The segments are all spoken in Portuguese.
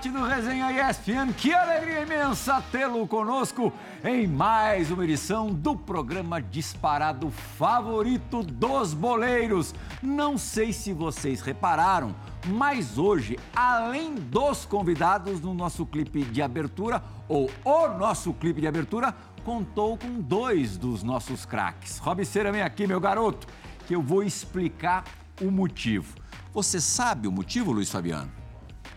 esporte do Resenha ESPN, que alegria imensa tê-lo conosco em mais uma edição do programa disparado favorito dos boleiros. Não sei se vocês repararam, mas hoje, além dos convidados no nosso clipe de abertura, ou o nosso clipe de abertura, contou com dois dos nossos craques. Rob Cera, vem aqui, meu garoto, que eu vou explicar o motivo. Você sabe o motivo, Luiz Fabiano?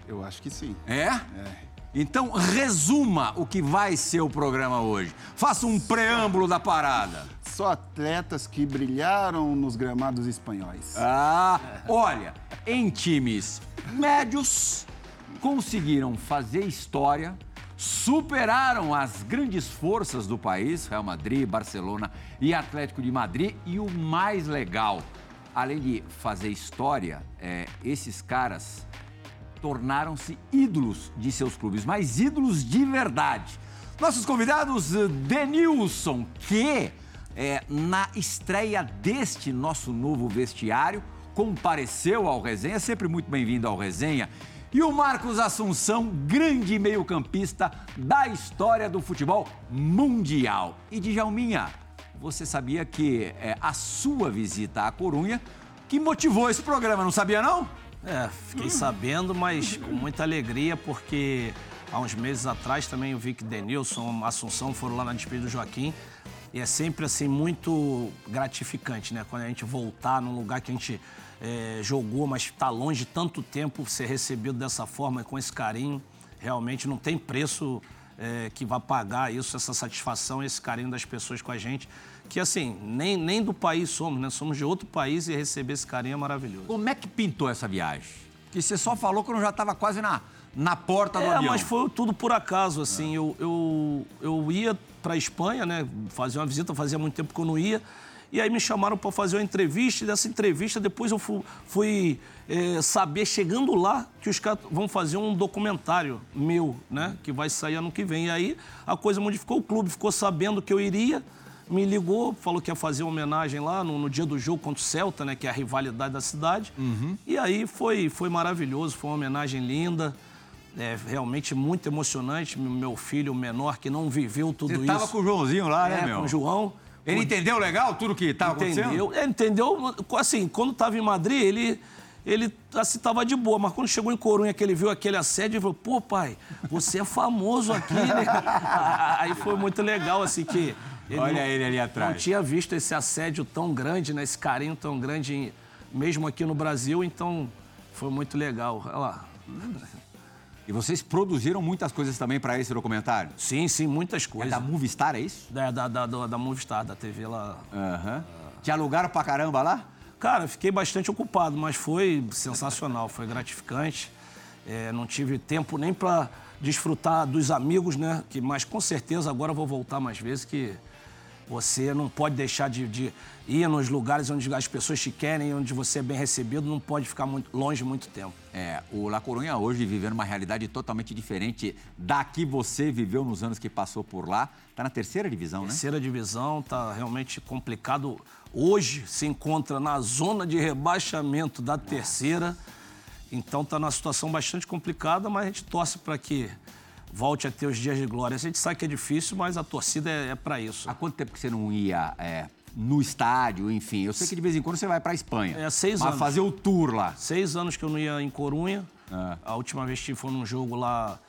Eu acho que sim. É? É. Então, resuma o que vai ser o programa hoje. Faça um preâmbulo da parada. Só atletas que brilharam nos gramados espanhóis. Ah, olha, em times médios, conseguiram fazer história, superaram as grandes forças do país, Real Madrid, Barcelona e Atlético de Madrid. E o mais legal, além de fazer história, é, esses caras tornaram-se ídolos de seus clubes, mas ídolos de verdade. Nossos convidados, eh, Denilson, que é, na estreia deste nosso novo vestiário, compareceu ao Resenha, sempre muito bem-vindo ao Resenha. E o Marcos Assunção, grande meio-campista da história do futebol mundial. E Djalminha, você sabia que é a sua visita à Corunha que motivou esse programa, não sabia não? É, fiquei sabendo, mas com muita alegria, porque há uns meses atrás também vi que Denilson, Assunção foram lá na despedida do Joaquim. E é sempre assim muito gratificante, né? Quando a gente voltar num lugar que a gente é, jogou, mas está longe tanto tempo, ser recebido dessa forma, com esse carinho, realmente não tem preço é, que vá pagar isso, essa satisfação, esse carinho das pessoas com a gente. Que assim, nem, nem do país somos, né? Somos de outro país e receber esse carinho é maravilhoso. Como é que pintou essa viagem? Que você só falou quando já estava quase na, na porta do É, avião. mas foi tudo por acaso, assim. Eu, eu, eu ia para Espanha, né? Fazer uma visita, fazia muito tempo que eu não ia. E aí me chamaram para fazer uma entrevista, e dessa entrevista depois eu fu- fui, eh, saber, chegando lá, que os caras vão fazer um documentário meu, né? Que vai sair ano que vem. E aí a coisa modificou, o clube ficou sabendo que eu iria, me ligou, falou que ia fazer uma homenagem lá no, no dia do jogo contra o Celta, né? Que é a rivalidade da cidade. E aí foi, foi maravilhoso, foi uma homenagem linda. É realmente muito emocionante. Meu filho menor que não viveu tudo Você isso. tava com o Joãozinho lá, né, É, meu? com o João. Ele entendeu legal tudo que estava acontecendo? Entendeu? Ele entendeu, assim, quando estava em Madrid, ele, ele assim, tava de boa, mas quando chegou em Corunha, que ele viu aquele assédio, ele falou, pô, pai, você é famoso aqui, né? Aí foi muito legal, assim, que... Olha não- ele ali atrás. Não tinha visto esse assédio tão grande, né? Esse carinho tão grande, mesmo aqui no Brasil, então foi muito legal. Olha lá. E vocês produziram muitas coisas também para esse documentário? Sim, sim, muitas É coisas. da Movistar, é isso? Da, da, da, da, da Movistar, da TV lá. Aham. Te alugaram pra caramba lá? Cara, fiquei bastante ocupado, mas foi sensacional, foi gratificante. É, não tive tempo nem para desfrutar dos amigos, né? Que, mas com certeza agora eu vou voltar mais vezes que você não pode deixar de, de ir nos lugares onde as pessoas te querem, onde você é bem recebido, não pode ficar muito longe muito tempo. É, o La Coruña hoje vivendo uma realidade totalmente diferente da que você viveu nos anos que passou por lá. Tá na terceira divisão, né? Terceira divisão tá realmente complicado. Hoje se encontra na zona de rebaixamento da terceira. Então tá numa situação bastante complicada, mas a gente torce para que volte a ter os dias de glória. A gente sabe que é difícil, mas a torcida é, é para isso. Há quanto tempo que você não ia é, no estádio, enfim? Eu sei que de vez em quando você vai pra Espanha. É, seis mas anos. fazer o tour lá. Seis anos que eu não ia em Corunha. Ah. A última vez que foi num jogo lá,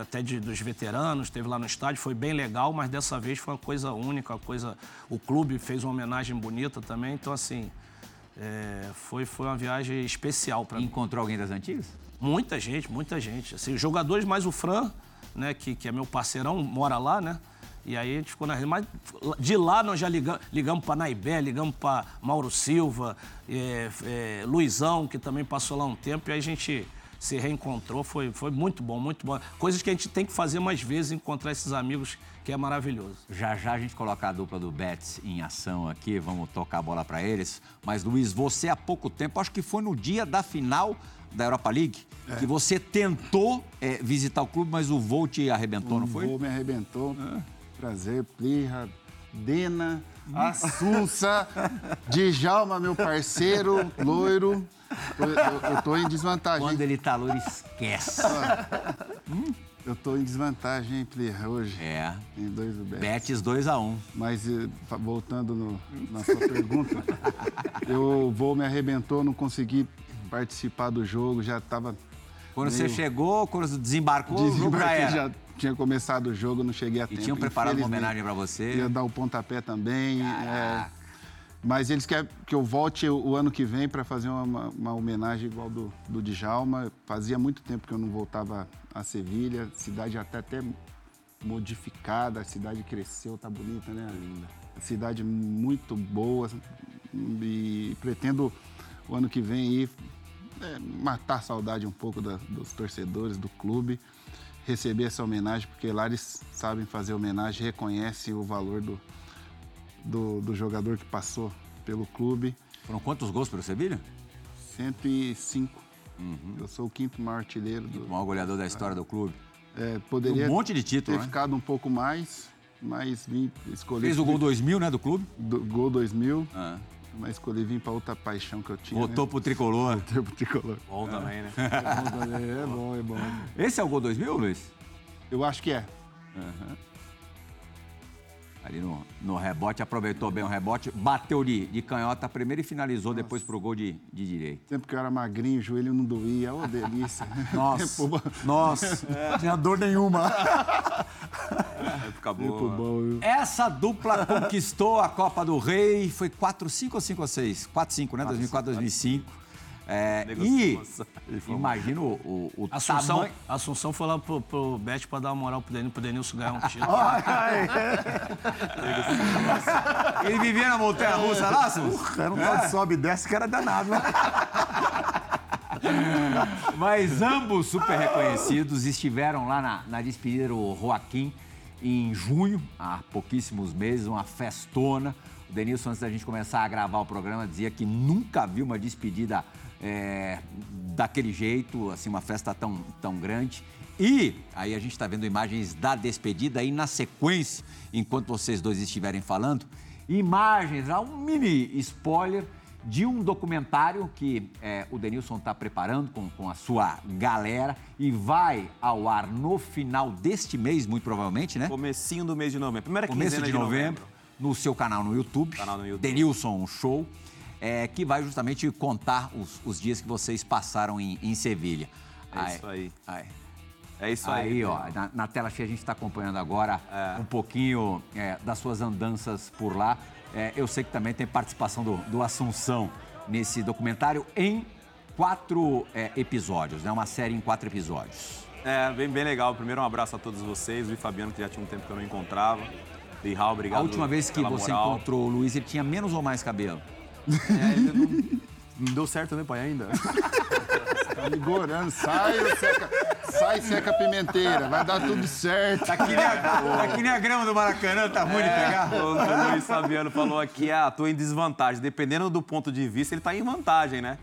até de- dos veteranos, teve lá no estádio, foi bem legal, mas dessa vez foi uma coisa única, uma coisa. O clube fez uma homenagem bonita também, então assim. é, foi, foi uma viagem especial para mim. Encontrou alguém das antigas? Muita gente, muita gente. Assim, os jogadores mais o Fran, né, que, que é meu parceirão, mora lá, né? E aí a gente ficou na rede. Mas de lá nós já ligamos, ligamos para Naibé, ligamos para Mauro Silva, é, é, Luizão, que também passou lá um tempo, e aí a gente se reencontrou. Foi, foi muito bom, muito bom. Coisas que a gente tem que fazer mais vezes, encontrar esses amigos, que é maravilhoso. Já já a gente coloca a dupla do Betis em ação aqui, vamos tocar a bola para eles. Mas, Luiz, você há pouco tempo, acho que foi no dia da final da Europa League, que você tentou é, visitar o clube, mas o voo te arrebentou, não O foi? voo me arrebentou. Prazer, Plirra, Dena. Assunça, Djalma, meu parceiro, loiro. Eu, eu, eu tô em desvantagem. Quando ele tá louro, esquece. Eu tô em desvantagem, hein, Pli, hoje. É. Tem dois do Bet. Betis 2x1. Mas eh, voltando no- na sua pergunta, eu vou me arrebentou, não consegui participar do jogo, já estava. Quando você chegou, quando desembarcou, o jogo já já tinha começado o jogo, não cheguei a E tempo. tinham preparado uma homenagem pra você. Ia dar o pontapé também. é. mas eles querem que eu volte o, ano que vem para fazer uma, uma- uma homenagem igual do, do Djalma. Fazia muito tempo que eu não voltava a Sevilha. Cidade até, até modificada, a cidade cresceu, tá bonita, né? Linda. Cidade muito boa. E pretendo o ano que vem ir é, matar a saudade um pouco da- dos torcedores do clube, receber essa homenagem, porque lá eles sabem fazer homenagem, reconhecem o valor do, do, do jogador que passou pelo clube. Foram quantos gols pelo Sevilha? 105. Eu sou o quinto maior artilheiro do. O maior goleador da história do clube. É, poderia Um monte de título, ter né? ficado um pouco mais, mas vim escolher. Fez o gol 2000, né, do clube. do gol 2000, Ah. Mas escolhi vir para outra paixão que eu tinha. Voltou né? pro tricolor. Voltei pro tricolor. Bom também, né? É bom, é bom. Esse é o gol 2000, Luiz? Eu acho que é. Ali no, no rebote, aproveitou bem o rebote, bateu de, de canhota primeiro e finalizou depois pro gol de, de direito. Tempo que eu era magrinho, o joelho não doía, ô delícia. Nossa, Tempo nossa, tinha dor nenhuma. Época Tempo boa. bom, viu? Essa dupla conquistou a Copa do Rei, foi 4, 5 ou 5 ou 6? 4, 5, né? 2004, 2005. É, e imagina o, o, o Assunção, tamanho... Assunção foi lá pro, pro Bet pra dar uma moral pro Denilson, pro Denilson ganhar um título. Ele vivia na montanha-russa lá, Sus? Era um tal de sobe e desce que era danado, né? Mas ambos super reconhecidos estiveram lá na, na despedida do Joaquim em junho, há pouquíssimos meses, uma festona. O Denilson, antes da gente começar a gravar o programa, dizia que nunca viu uma despedida é, daquele jeito, assim, uma festa tão, tão grande. E aí a gente está vendo imagens da despedida e na sequência, enquanto vocês dois estiverem falando, imagens, um mini spoiler de um documentário que é, o Denilson está preparando com, com a sua galera e vai ao ar no final deste mês, muito provavelmente, né? Comecinho do mês de novembro. Primeira Começo quinzena de novembro, no seu canal no YouTube, Canal no YouTube. Denilson Show, é, que vai justamente contar os, os dias que vocês passaram em, em Sevilha. É isso aí. É isso aí, aí. ó, na, na tela cheia a gente está acompanhando agora É. um pouquinho é, das suas andanças por lá. É, eu sei que também tem participação do, do Assunção nesse documentário em quatro é, episódios, né? Uma série em quatro episódios. É, bem, bem legal. Primeiro, um abraço a todos vocês. O Fabiano, que já tinha um tempo que eu não encontrava. E Raul, obrigado a última vez que você moral. encontrou o Luiz, ele tinha menos ou mais cabelo? É, ele não, não deu certo, né, pai, ainda? Tá me gorando, sai, seca, sai, seca a pimenteira, vai dar tudo certo. Tá que nem a, tá que nem a grama do Maracanã, tá ruim de pegar? O, o Luiz Fabiano falou aqui, ah, tô em desvantagem. Dependendo do ponto de vista, ele tá em vantagem, né?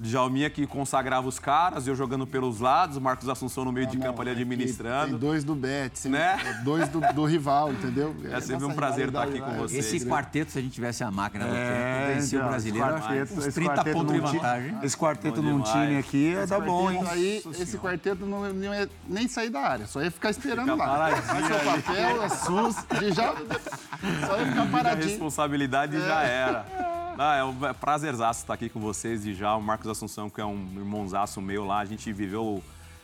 Djalminha que consagrava os caras, eu jogando pelos lados, o Marcos Assunção no meio de Não, campo ali é administrando. Tem dois do Bet, Né? dois do, do rival, entendeu? É sempre um prazer estar aqui com vocês. Esse quarteto, se a gente tivesse a máquina do tempo, vencia o então, brasileiro, esse quarteto- uns esse 30 quarteto pontos de vantagem. Esse quarteto num time aqui ia dar bom, hein? Aí, esse quarteto não, não ia nem sair da área, só ia ficar esperando Fica lá. Faz seu papel, é SUS, e já só ia ficar A paradinho. responsabilidade já era. Ah, é um prazerzaço estar aqui com vocês e já o Marcos Assunção, que é um irmãozaço meu lá. A gente viveu,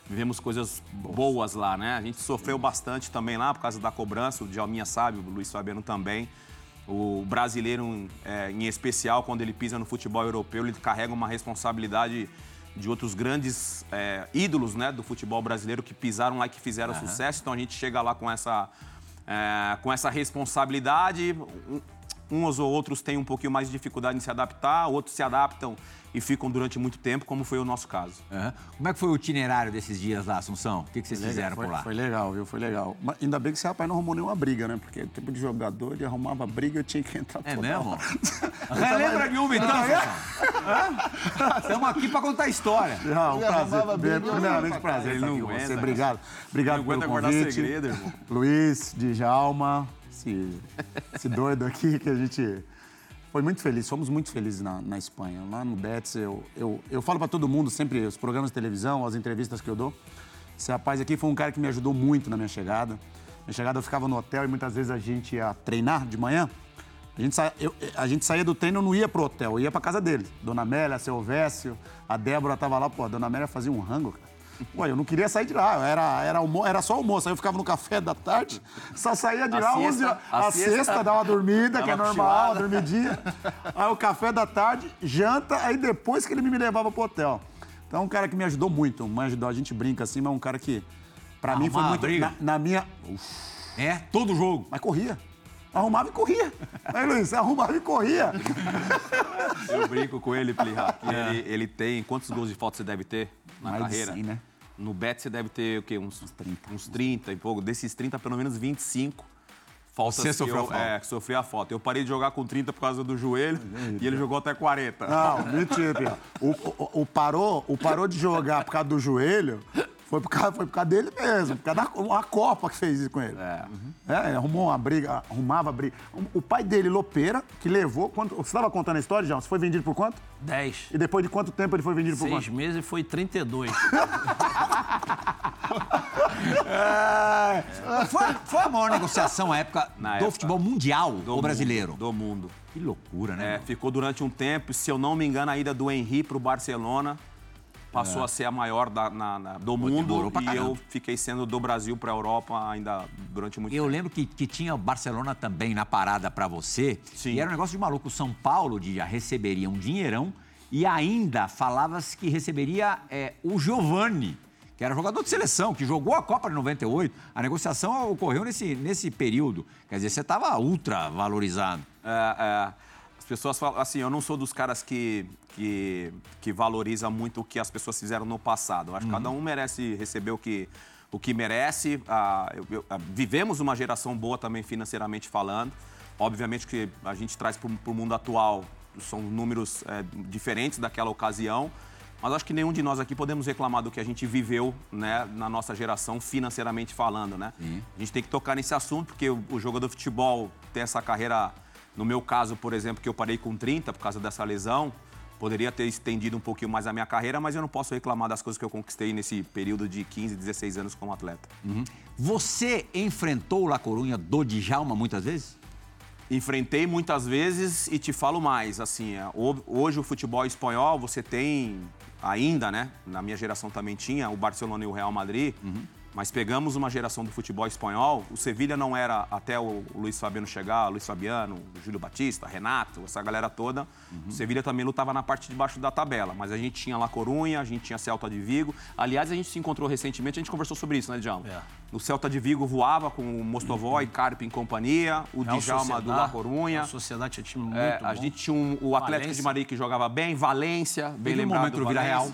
vivemos coisas boas lá, né? A gente sofreu bastante também lá por causa da cobrança. O Djalminha sabe, o Luiz Fabiano também. O brasileiro, é, em especial, quando ele pisa no futebol europeu, ele carrega uma responsabilidade de outros grandes é, ídolos né, do futebol brasileiro que pisaram lá e que fizeram sucesso. Então a gente chega lá com essa, é, com essa responsabilidade. Um- Uns ou outros têm um pouquinho mais de dificuldade em se adaptar, outros se adaptam e ficam durante muito tempo, como foi o nosso caso. Aham. Como é que foi o itinerário desses dias lá, Assunção? O que, que vocês fizeram foi, por lá? Foi legal, viu? Foi legal. Mas ainda bem que esse rapaz não arrumou nenhuma briga, né? Porque tipo de jogador, ele arrumava briga, eu tinha que entrar É mesmo? hora. Relembra de uma então, Assunção. Estamos aqui para contar história. Não, um Ele prazer. Primeiramente, pra prazer Ele estar não aqui com aguenta, você. Obrigado. Obrigado Não pelo aguenta guardar convite. segredo, irmão. Luiz, Djalma, esse, esse doido aqui que a gente foi muito feliz, fomos muito felizes na, na Espanha. Lá no Betis, eu, eu, eu falo para todo mundo, sempre os programas de televisão, as entrevistas que eu dou. Esse rapaz aqui foi um cara que me ajudou muito na minha chegada. Minha chegada eu ficava no hotel e muitas vezes a gente ia treinar de manhã. A gente, sa... eu, a gente saía do treino, eu não ia pro hotel, eu ia pra casa dele. Dona Amélia, seu Vécio, a Débora tava lá, pô, a Dona Amélia fazia um rango, cara. Ué, eu não queria sair de lá, era, era, almo... era só almoço. Aí eu ficava no café da tarde, só saía de A lá, 11 siesta- horas. a A siesta- sexta, dá uma dormida, que é Dá normal, uma dormidinha. Aí o café da tarde, janta, aí depois que ele me levava pro hotel. Então, é um cara que me ajudou muito, me ajudou, a gente brinca assim, mas é um cara que, pra mim, foi Arrumar muito. briga. Na, na minha. É, todo jogo. Mas corria. Arrumava e corria. Aí, Luiz, você arrumava e corria. Eu brinco com ele, Plirra, que ele, ele tem... Quantos gols de falta você deve ter na Mais de carreira? 100, né? No Bet você deve ter o quê? Uns 30. Uns 30 e pouco. Desses 30, pelo menos 25 faltas Você sofreu eu, a falta. É, que sofri a falta. Eu parei de jogar com 30 por causa do joelho e ele jogou até 40. Não, mentira. O, o, o parou, o parou de jogar por causa do joelho. Foi por causa, foi por causa dele mesmo, por causa da uma Copa que fez isso com ele. É. É, ele arrumou uma briga, arrumava briga. O pai dele, Lopeira, que levou. Quanto, você estava contando a história, João? Você foi vendido por quanto? 10. E depois de quanto tempo ele foi vendido por Seis quanto? meses e foi 32. Foi, foi a maior negociação à época Na do época. futebol mundial, Do o brasileiro. do mundo. Que loucura, né? É, ficou durante um tempo. Se eu não me engano, a ida do Henry pro Barcelona passou a ser a maior da- na- na- do mundo. E caramba. eu fiquei sendo do Brasil pra Europa ainda durante muito Eu tempo. lembro que, que tinha o Barcelona também na parada pra você. Sim. E era um negócio de maluco. O São Paulo de, já receberia um dinheirão e ainda falava-se que receberia é, o Giovani, que era jogador de seleção, que jogou a Copa de 98. A negociação ocorreu nesse, nesse período. Quer dizer, você estava ultra valorizado. É, é. As pessoas falam assim, eu não sou dos caras que, que, que valoriza muito o que as pessoas fizeram no passado. Eu acho que cada um merece receber o que, o que merece. Ah, eu- eu- ah, vivemos uma geração boa também financeiramente falando. Obviamente que a gente traz para o mundo atual, são números é, diferentes daquela ocasião. Mas acho que nenhum de nós aqui podemos reclamar do que a gente viveu né, na nossa geração, financeiramente falando. Né? A gente tem que tocar nesse assunto, porque o, o jogador de futebol tem essa carreira, no meu caso, por exemplo, que eu parei com 30 por causa dessa lesão, poderia ter estendido um pouquinho mais a minha carreira, mas eu não posso reclamar das coisas que eu conquistei nesse período de 15, 16 anos como atleta. Você enfrentou o La Corunha do Djalma muitas vezes? Enfrentei muitas vezes e te falo mais, assim, é, ho- hoje o futebol espanhol você tem ainda, né? Na minha geração também tinha o Barcelona e o Real Madrid, mas pegamos uma geração do futebol espanhol. O Sevilha não era até o Luiz Fabiano chegar, Luiz Fabiano, Júlio Batista, Renato, essa galera toda. O Sevilha também lutava na parte de baixo da tabela, mas a gente tinha La Corunha, a gente tinha Celta de Vigo. Aliás, a gente se encontrou recentemente, a gente conversou sobre isso, né, Djalma? É. O Celta de Vigo voava com o Mostovoi, Carpe em companhia, o Real Djalma do La Corunha. A sociedade tinha time muito É, bom. a gente tinha um- o Atlético Valência. de Madrid que jogava bem, Valência, bem Teve um lembrado. momento no Vila Real.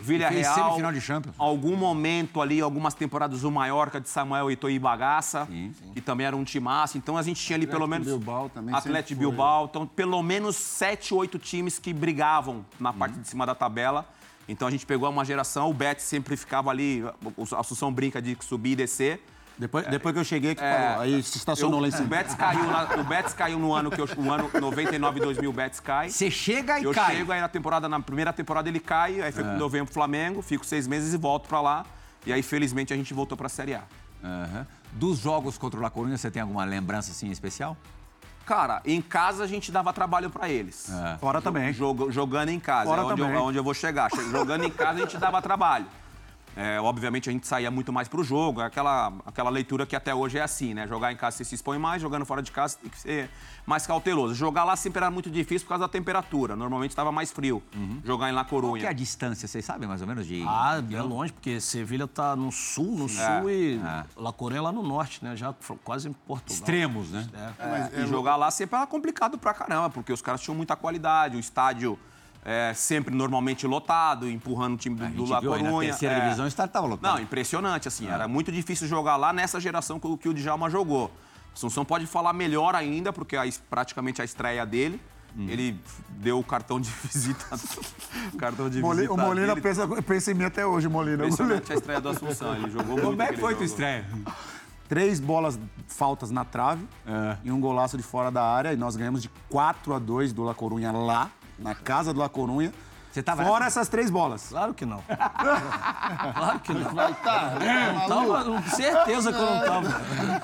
Vila Real. semifinal de Champions. Algum momento ali, algumas temporadas, o Maiorca de Samuel Eto'o e Bagaça, Sim, que também era um timaço. Então a gente tinha ali pelo menos... Bilbao também Atlético. Bilbao. Então, pelo menos sete, oito times que brigavam na parte de cima da tabela. Então a gente pegou uma geração, o Betis sempre ficava ali, o Assunção brinca de subir e descer. Depois, depois que eu cheguei, que É, parou. Aí se estacionou Eu- lá em O cima. Betis caiu, na- o Betis caiu no ano que eu, o ano 99 2000 o Betis cai. Você chega e eu cai. chego aí na temporada, na primeira temporada ele cai, aí foi quando eu venho pro Flamengo, fico seis meses e volto pra lá. E aí, felizmente, a gente voltou pra Série A. Aham. Dos jogos contra o La Corunha, você tem alguma lembrança assim especial? Cara, em casa a gente dava trabalho pra eles. Fora também. Jogo- jogando em casa, Fora é onde, eu, também. é onde eu vou chegar. Che- Jogando em casa a gente dava trabalho. É, obviamente a gente saía muito mais pro jogo, é aquela, aquela leitura que até hoje é assim, né? Jogar em casa você se expõe mais, jogando fora de casa tem que ser mais cauteloso. Jogar lá sempre era muito difícil por causa da temperatura, normalmente estava mais frio. Jogar em La Qual que é a distância, vocês sabem mais ou menos de... Ah, é longe, porque Sevilha tá no sul, no sul e é. La Coruña lá no norte, né? Já quase em Portugal. Extremos, né? É. E jogar lá sempre era complicado pra caramba, porque os caras tinham muita qualidade, o estádio é, sempre normalmente lotado, empurrando o time do, A do La viu aí na Corunha. terceira é. divisão, estava lotado. Não, impressionante, assim. Era muito difícil jogar lá nessa geração que, o- que o Djalma jogou. Assunção pode falar melhor ainda, porque es- praticamente a estreia dele. Hum. Ele deu o cartão de visita. o cartão de Moli- visita. o Molina dele. pensa, pensa em mim até hoje, Molina. Impressionante a estreia do Assunção. Ele jogou muito. Como é que foi tua estreia? três bolas faltas na trave e um golaço de fora da área. E nós ganhamos de 4 a 2 do La Corunha lá, na casa do La Corunha. Você tava Fora essas três bolas. Claro que não. claro que não. Vai tá. Tava, com certeza que eu não tava.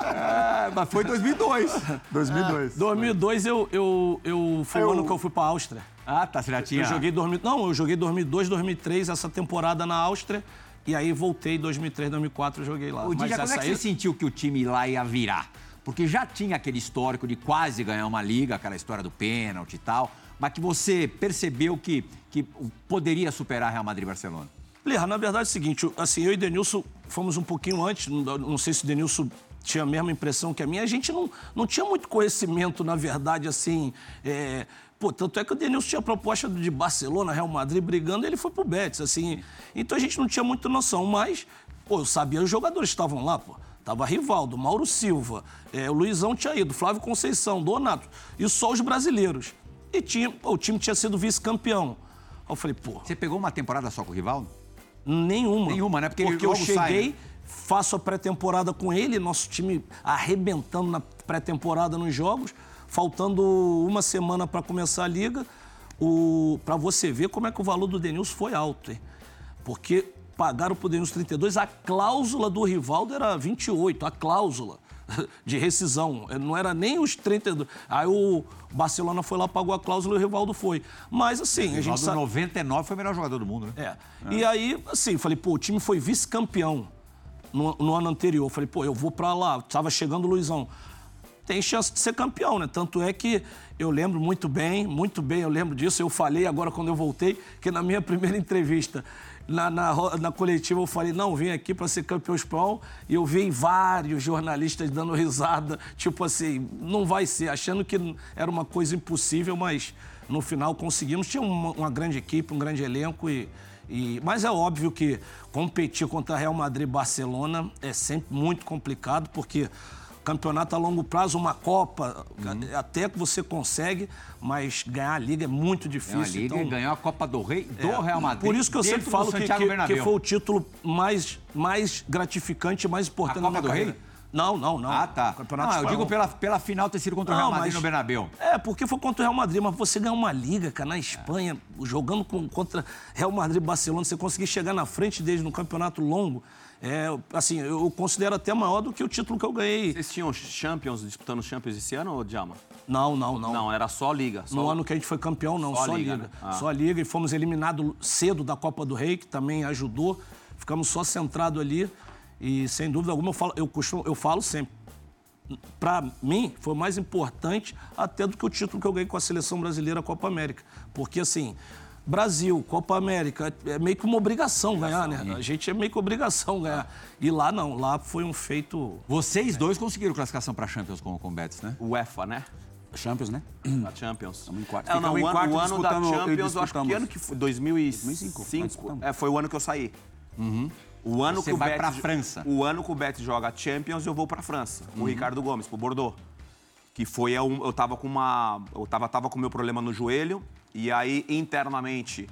É, mas foi 2002. 2002. 2002 eu, eu, eu foi o Eu- ano que eu fui pra Áustria. Ah, tá, você já tinha... Eu joguei 2000, não, eu joguei 2002, 2003 essa temporada na Áustria e aí voltei 2003, 2004 eu joguei lá. O Dija, Mas quando é que aí você sentiu que o time lá ia virar? Porque já tinha aquele histórico de quase ganhar uma liga, aquela história do pênalti e tal, mas que você percebeu que, que poderia superar Real Madrid e Barcelona. Lirra, na verdade é o seguinte, assim, eu e Denilson fomos um pouquinho antes, não, não sei se o Denilson tinha a mesma impressão que a minha, a gente não, não tinha muito conhecimento, na verdade, assim, é, pô, tanto é que o Denilson tinha proposta de Barcelona, Real Madrid brigando, ele foi pro Betis, assim, então a gente não tinha muita noção, mas, pô, eu sabia, os jogadores estavam lá, pô, tava Rivaldo, Mauro Silva, é, o Luizão tinha ido, Flávio Conceição, Donato, e só os brasileiros, e tinha, o time tinha sido vice-campeão, Aí eu falei, pô, Você pegou uma temporada só com o Rivaldo? Nenhuma. Nenhuma, né? Porque ele eu logo sai, cheguei, né? faço a pré-temporada com ele, nosso time arrebentando na pré-temporada nos jogos, faltando uma semana para começar a liga. O... Para você ver como é que o valor do Denilson foi alto, hein? Porque pagaram pro Denilson 32, a cláusula do Rivaldo era 28, a cláusula de rescisão. Não era nem os 32. Aí o Barcelona foi lá, pagou a cláusula e o Rivaldo foi. Mas assim, a gente Rivaldo, sabe. 99, foi o melhor jogador do mundo, né? É. E aí, assim, falei, pô, o time foi vice-campeão no, no ano anterior. Eu falei, pô, eu vou pra lá. Tava chegando o Luizão. Tem chance de ser campeão, né? Tanto é que eu lembro muito bem, muito bem, eu lembro disso. Eu falei agora quando eu voltei, que na minha primeira entrevista na, na, na coletiva eu falei, não, vim aqui para ser campeão espanhol. E eu vi vários jornalistas dando risada, tipo assim, não vai ser, achando que era uma coisa impossível, mas no final conseguimos. Tinha uma, uma grande equipe, um grande elenco e. e- mas é óbvio que competir contra Real Madrid e Barcelona é sempre muito complicado, porque campeonato a longo prazo, uma Copa, até que você consegue, mas ganhar a Liga é muito difícil. a Liga então- ganhou a Copa do Rei do é, Real Madrid. Por isso que eu sempre falo que, que- que foi o título mais, mais gratificante, mais importante A da Copa do Rei? carreira. Não, não, não. Ah, tá. Campeonato Não, eu digo pela, pela final ter sido contra o Não, Real Madrid mas- no Bernabéu. É, porque foi contra o Real Madrid, mas você ganhar uma liga, cara, na Espanha, jogando com- contra Real Madrid e Barcelona, você conseguir chegar na frente deles no campeonato longo, é, assim, eu considero até maior do que o título que eu ganhei. Vocês tinham Champions, disputando Champions esse ano, ou Djalma? Não, não, não. Não, era só Liga. Só... No ano que a gente foi campeão, não, Só só, a Liga. Liga, né? Ah. Só a Liga e fomos eliminados cedo da Copa do Rei, que também ajudou. Ficamos só centrados ali. E sem dúvida alguma, eu falo, eu costumo, eu falo sempre. Para mim, foi mais importante até do que o título que eu ganhei com a seleção brasileira, a Copa América. Porque, assim, Brasil, Copa América, é meio que uma obrigação ganhar, né? A gente é meio que obrigação ganhar. E lá não, lá foi um feito. Vocês dois conseguiram classificação para Champions com, o Betis, né? UEFA, né? Champions, né? A Champions. Estamos em quarto. É, não, o ano, quarto o ano da Champions, eu acho que ano que foi? 2005. 2005, nós disputamos. É, foi o ano que eu saí. O ano Você que o vai Betis, pra França. O ano que o Betis joga Champions, eu vou pra França. O Ricardo Gomes, pro Bordeaux. Que foi, a um- eu tava com uma... Eu tava, tava com meu problema no joelho. E aí, internamente,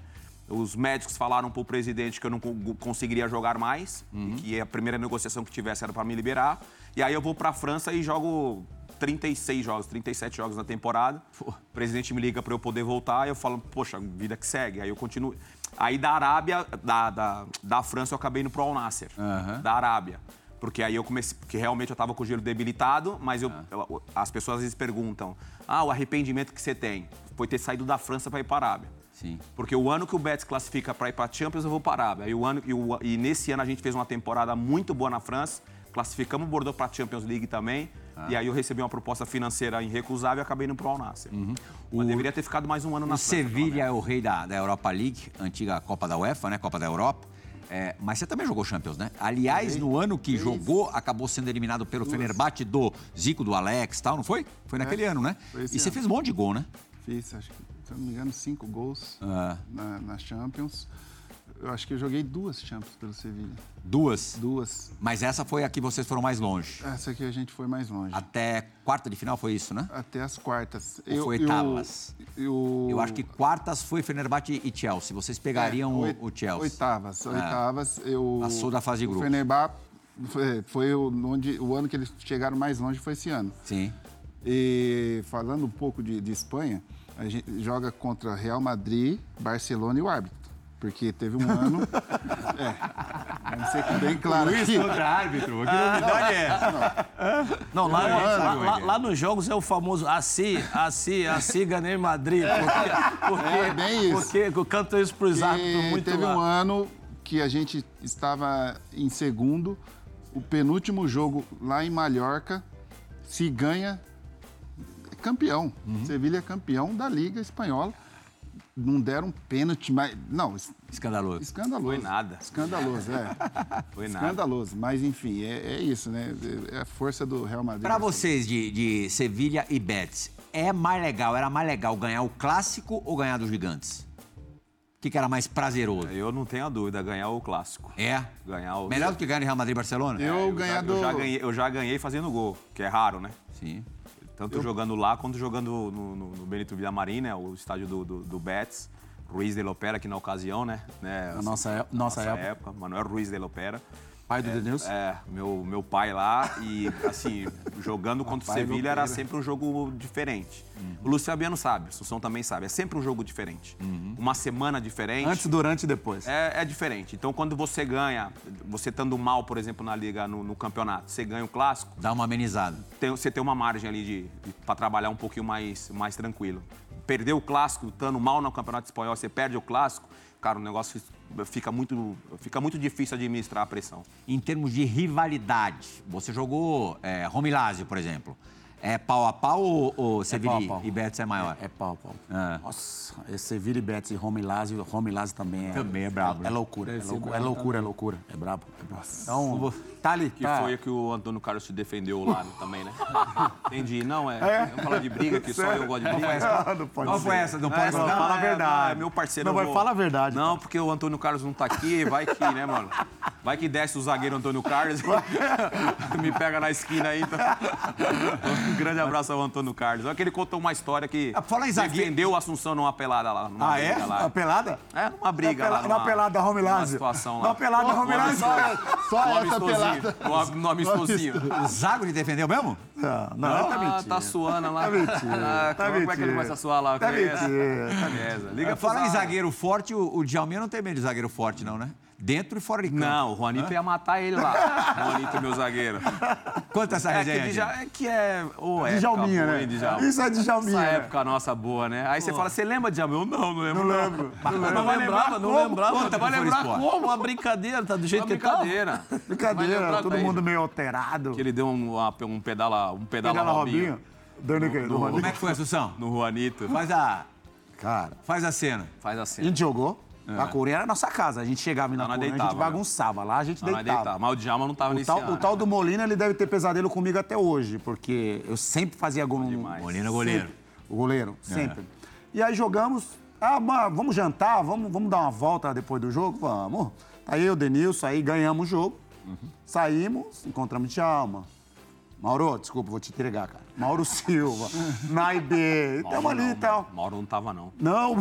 os médicos falaram pro presidente que eu não co- conseguiria jogar mais. e Que a primeira negociação que tivesse era pra me liberar. E aí eu vou pra França e jogo 36 jogos, 37 jogos na temporada. O presidente me liga pra eu poder voltar. E eu falo, poxa, vida que segue. Aí eu continuo... Aí da Arábia, da, da, da França, eu acabei indo pro Al Nasser. Aham. Da Arábia. Porque aí eu comecei. Porque realmente eu tava com o gelo debilitado, mas eu, eu- as pessoas às vezes perguntam: ah, o arrependimento que você tem foi ter saído da França para ir para a Arábia. Sim. Porque o ano que o Betis classifica para ir para Champions, eu vou para a Arábia. E, o ano, e, o- e nesse ano a gente fez uma temporada muito boa na França, classificamos o Bordeaux para a Champions League também. Ah. E aí eu recebi uma proposta financeira irrecusável e acabei indo para o Al Nassr. Mas deveria ter ficado mais um ano na Uhum. O França. Sevilha é o rei da, da Europa League, antiga Copa da UEFA, né? Copa da Europa. É, mas você também jogou Champions, né? Aliás, no ano que jogou, acabou sendo eliminado pelo Fenerbahçe do Zico, do Alex e tal, não foi? Foi naquele ano, né? E você ano. fez um monte de gol, né? Fiz, acho que, se eu não me engano, cinco gols Ah. na, na Champions. Eu acho que eu joguei duas Champions pelo Sevilha. Duas. Duas. Mas essa foi a que vocês foram mais longe. Essa aqui a gente foi mais longe. Até quarta de final foi isso, né? Até as quartas. Ou foi oitavas? Eu, Eu acho que quartas foi Fenerbahçe e Chelsea. Vocês pegariam É, o- oit- o, Chelsea. Oitavas. Ah. Oitavas. Eu, Passou da fase de o grupos. Fenerbahçe Foi, foi o, onde, o ano que eles chegaram mais longe foi esse ano. Sim. E falando um pouco de, de Espanha, a gente joga contra Real Madrid, Barcelona e o árbitro. Porque teve um ano. é. Vamos ser bem claro aqui. Contra árbitro. Que novidade é essa? Não, lá, Não, lá- lá- lá nos jogos é o famoso assim, assim, assim, ganhei Madrid. Porque, porque, É, bem isso. Porque eu canto isso pros árbitros E muito teve lá. um ano que a gente estava em segundo, o penúltimo jogo lá em Mallorca, se ganha, é campeão. Uhum. Sevilha é campeão da Liga Espanhola. Não deram pênalti, mas. Não, es- Escandaloso. escandaloso. Foi nada. Escandaloso, é. Foi nada. Escandaloso. Mas, enfim, é, é isso, né? É a força do Real Madrid. Pra vocês de, de Sevilha e Betis, é mais legal, era mais legal ganhar o clássico ou ganhar dos gigantes? O que, que era mais prazeroso? Eu não tenho a dúvida, ganhar o clássico. É? Ganhar o. Melhor do que ganhar no Real Madrid e Barcelona? Eu, eu já, ganhador. eu, já ganhei, eu já ganhei fazendo gol, que é raro, né? Sim. Tanto jogando lá quanto jogando no, no, no Benito Villamarim, né? O estádio do, do, do Betis. Ruiz de Lopera, aqui na ocasião, né? né Na nossa é- nossa época. Manuel Ruiz de Lopera. Pai do Denilson. É, meu, meu pai lá e, assim, jogando contra o Sevilha era sempre um jogo diferente. O Luiz Fabiano sabe, o Sussão também sabe, é sempre um jogo diferente. Uma semana diferente. Antes, durante e depois. É, é diferente. Então, quando você ganha, você estando mal, por exemplo, na liga, no, no campeonato, você ganha o clássico, Dá uma amenizada. tem- você tem uma margem ali de, de para trabalhar um pouquinho mais, mais tranquilo. Perder o clássico, estando mal no campeonato espanhol, você perde o clássico, cara, o negócio fica muito, fica muito difícil administrar a pressão. Em termos de rivalidade, você jogou é, Romilásio, por exemplo. É pau a pau ou, ou Sevilha pau a pau. e Betis é maior? É pau, pau. Ah. Nossa, esse Sevilla e Betis e Romilazzi, Romilazzi também é... Também é brabo, né? É loucura, é, loucura, é loucura, é loucura. É brabo, é brabo. Então, tá ali, Que tá. foi o que o Antônio Carlos te defendeu lá também, né? Entendi. Não, é. Vamos falar de briga, que só eu gosto de briga. Ah, não pode Qual ser. foi essa? Não pode Essa não? fala a é, verdade. é meu parceiro. Não, eu mas fala a verdade, Não, porque o Antônio Carlos não tá aqui, vai que, né, mano? Vai que desce o zagueiro Antônio Carlos me pega na esquina aí. Então... Um grande abraço ao Antônio Carlos. Olha que ele contou uma história que Ah, fala em zagueiro. defendeu o Assunção numa pelada lá. Numa Ah, é? lá. Uma pelada? É, numa briga Uma lá. pela- uma pelada da Romilazzi. Uma situação lá. Uma pelada da Romilazzi. Só, só No essa amistosinho. pelada. No, no amistosinho. O Zago te defendeu mesmo? Não, não, tá Ah, mentindo. tá suando lá. Tá mentindo, Ah, tá como é que ele mentindo. começa a suar lá? Tá Conhece? mentindo. Conhece. Liga Fala em zagueiro forte, o, o Djalminha não tem medo de zagueiro forte, não, né? Dentro e fora de campo. Não, o Juanito ia matar ele lá. Juanito, meu zagueiro. Conta essa É resenha. É que é. Época Djalminha, boa, né? hein? Isso é Djalminha, Essa né? época nossa boa, né? Aí você fala, você lembra de Djalma? Eu não, não lembro. Não lembro. Não lembro. Não lembrava, não lembrava. Conta Vai lembrar como? Uma brincadeira, tá do jeito Uma que tá. brincadeira. Brincadeira, todo mundo meio alterado. Que ele deu um, uma- um pedala, um pedala, Pedala Robinho. Robinho. Dando o quê? Do Como é que foi, Assunção? No Juanito. Faz a, Cara, faz a cena. Faz a assim. gente jogou. A Coreia era a nossa casa. A gente chegava na Não, Coreia, a gente deitava, né? bagunçava. Lá a gente Não, deitava. deitava. Mas o Djalma não tava O nesse tal, ano. o tal do Molina, ele deve ter pesadelo comigo até hoje, porque eu sempre fazia gol no... Molina goleiro. Sempre. O goleiro, sempre. E aí jogamos, ah, mas vamos jantar, vamos, vamos dar uma volta depois do jogo? Vamos. Aí eu, Denilson, aí ganhamos o jogo, saímos, encontramos Djalma. Mauro, desculpa, vou te entregar, cara. Mauro Silva, Naibê, estamos ali e tal. Mauro não tava, não. Não,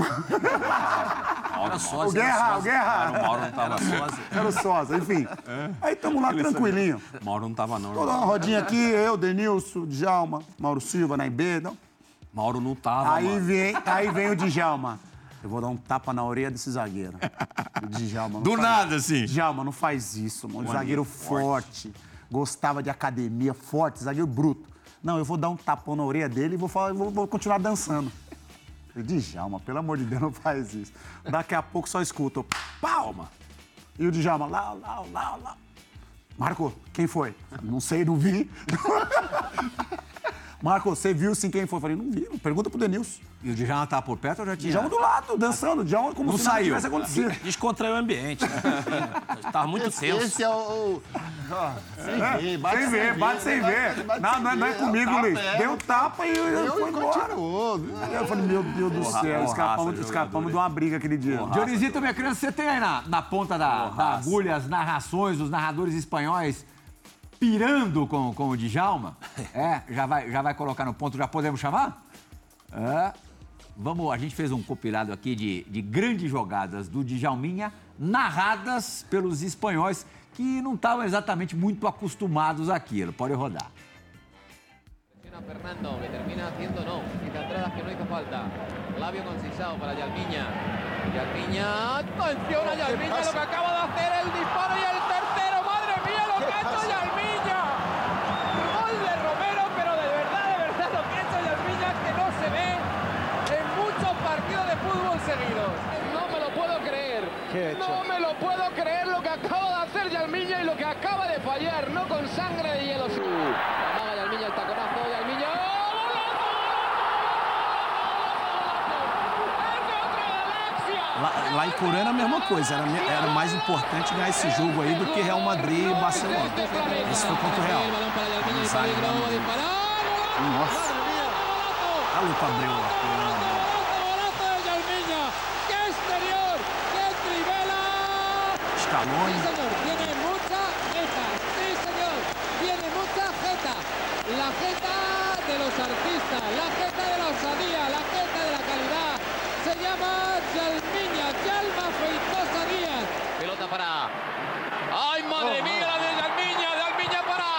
Mauro, sócio, o Guerra, o Guerra. Mauro não tava, não. Era o sócio, enfim. Aí estamos lá tranquilinho. Mauro não tava, não. Toda uma rodinha aqui, eu, Denilson, Djalma, Mauro Silva, Naibê, não. Mauro não tava, Aí mano. vem, aí vem o Djalma. Eu vou dar um tapa na orelha desse zagueiro. O Djalma. não Do faz- nada, assim. Djalma, não faz isso, mano. Um zagueiro forte. Gostava de academia, forte, zagueiro bruto. Não, eu vou dar um tapão na orelha dele e vou, falar, vou, vou continuar dançando. Eu Djalma, pelo amor de Deus, não faz isso. Daqui a pouco só escuto, palma. E o Djalma, lá, lá, lá, lá. Marco, quem foi? Não sei, não vi. Marco, você viu sim quem foi? Eu falei, não vi. Pergunta pro Denilson. E o Djalma tava por perto ou já tinha? Djalma do lado, dançando. Djalma como Não se nada saiu. tivesse acontecido. Descontraiu o ambiente. Né? Tava muito tenso. Esse é o. sem ver, bate Sem ver, bate sem ver. bate Não, sem não é, não é comigo, tapa, Luiz. é. Deu um tapa e eu, Eu foi embora. continuou. Eu falei, meu Deus do céu, escapamos, escapamos de uma briga aquele dia. Dionisito, minha criança, você tem aí na, na ponta da, da agulha as narrações, os narradores espanhóis pirando com, com o Djalma? É, já vai, já vai colocar no ponto, já podemos chamar? É. Vamos, a gente fez um compilado aqui de, de grandes jogadas do Djalminha narradas pelos espanhóis que não estavam exatamente muito acostumados àquilo. Pode rodar. Fernando, que termina haciendo no, quita entradas que no hizo falta. Labio concisado para Yalmiña. Yalmiña, atención a Yalmiña, lo que acaba de hacer el disparo y el tercero, madre mía, lo que ha hecho Yalmiña. Gol de Romero, pero de verdad, de verdad, lo que ha hecho Yalmiña que no se ve en muchos partidos de fútbol seguidos. No me lo puedo creer. No me lo puedo creer lo que acaba de hacer Yalmiña y lo que acaba de fallar, no con sangre de hielo. Amaga Yalmiña el taconazo, Yalmiña. Lá, lá em Coreia era a mesma coisa, era, era mais importante ganhar esse jogo aí do que Real Madrid e Barcelona. Esse foi contra o Real. Nossa. A Luca Abreu lá. Sí, señor, tiene mucha jeta. Sí, señor, tiene mucha jeta. La jeta de los artistas, la jeta de la osadía, la jeta de la calidad. Se llama Yalmiña, Yalma Feitosa Díaz. Pelota para... ¡Ay, madre mía, la de Yalmiña! ¡Yalmiña para!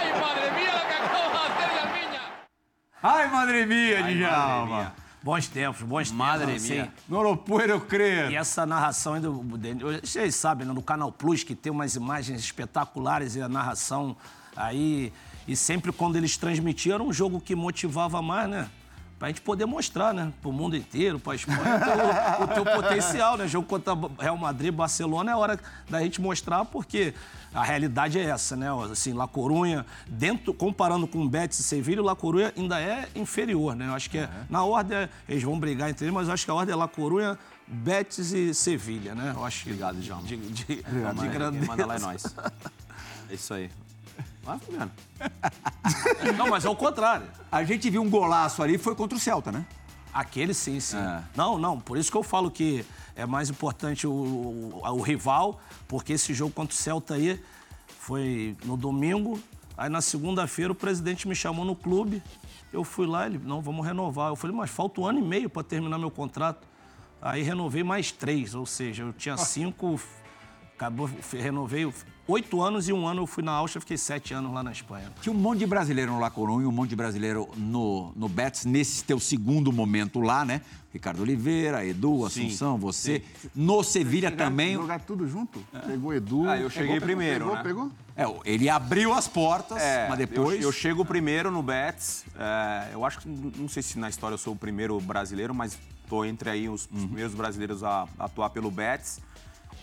¡Ay, madre mía, lo que acaba de hacer Yalmiña! Ai, madre mia, Djalma. Bons tempos, bons tempos. Madre assim. lo puedo crer. E essa narração aí do, do- vocês sabem, né, no Canal Plus, que tem umas imagens espetaculares e a narração aí. E sempre quando eles transmitiam, era um jogo que motivava mais, né? Pra gente poder mostrar, né? Pro mundo inteiro, pra Espanha, o, o teu potencial, né? Jogo contra Real Madrid, Barcelona, é hora da gente mostrar, porque a realidade é essa, né? Assim, La Corunha, dentro, comparando com Betis e Sevilha, o La Corunha ainda é inferior, né? Eu acho que é, na ordem, eles vão brigar entre eles, mas eu acho que a ordem é La Corunha, Betis e Sevilha, né? Eu acho que... Obrigado, Djalma. De, de, de Quem grandeza. manda lá é nós. É isso aí. Vai, Fabiano. Não, mas é o contrário. A gente viu um golaço ali, foi contra o Celta, né? Aquele sim, sim. É. Não, não, por isso que eu falo que é mais importante o, o, o rival, porque esse jogo contra o Celta aí foi no domingo, aí na segunda-feira o presidente me chamou no clube, eu fui lá, ele, não, vamos renovar. Eu falei, mas falta um ano e meio para terminar meu contrato. Aí renovei mais três, ou seja, eu tinha cinco, acabou, renovei oito anos e um ano eu fui na Áustria, fiquei sete anos lá na Espanha. Tinha um monte de brasileiro no La Coruña, um monte de brasileiro no, no Betis, nesse teu segundo momento lá, né? Ricardo Oliveira, Edu, Assunção, você. No Sevilha também. Jogar tudo junto? Pegou Edu. Ah, eu cheguei pegou, primeiro, Pegou, né? pegou? É, ele abriu as portas, É, mas depois. Eu, eu chego primeiro no Betis. é, eu acho que, não sei se na história eu sou o primeiro brasileiro, mas tô entre aí os, os primeiros brasileiros a, a atuar pelo Betis.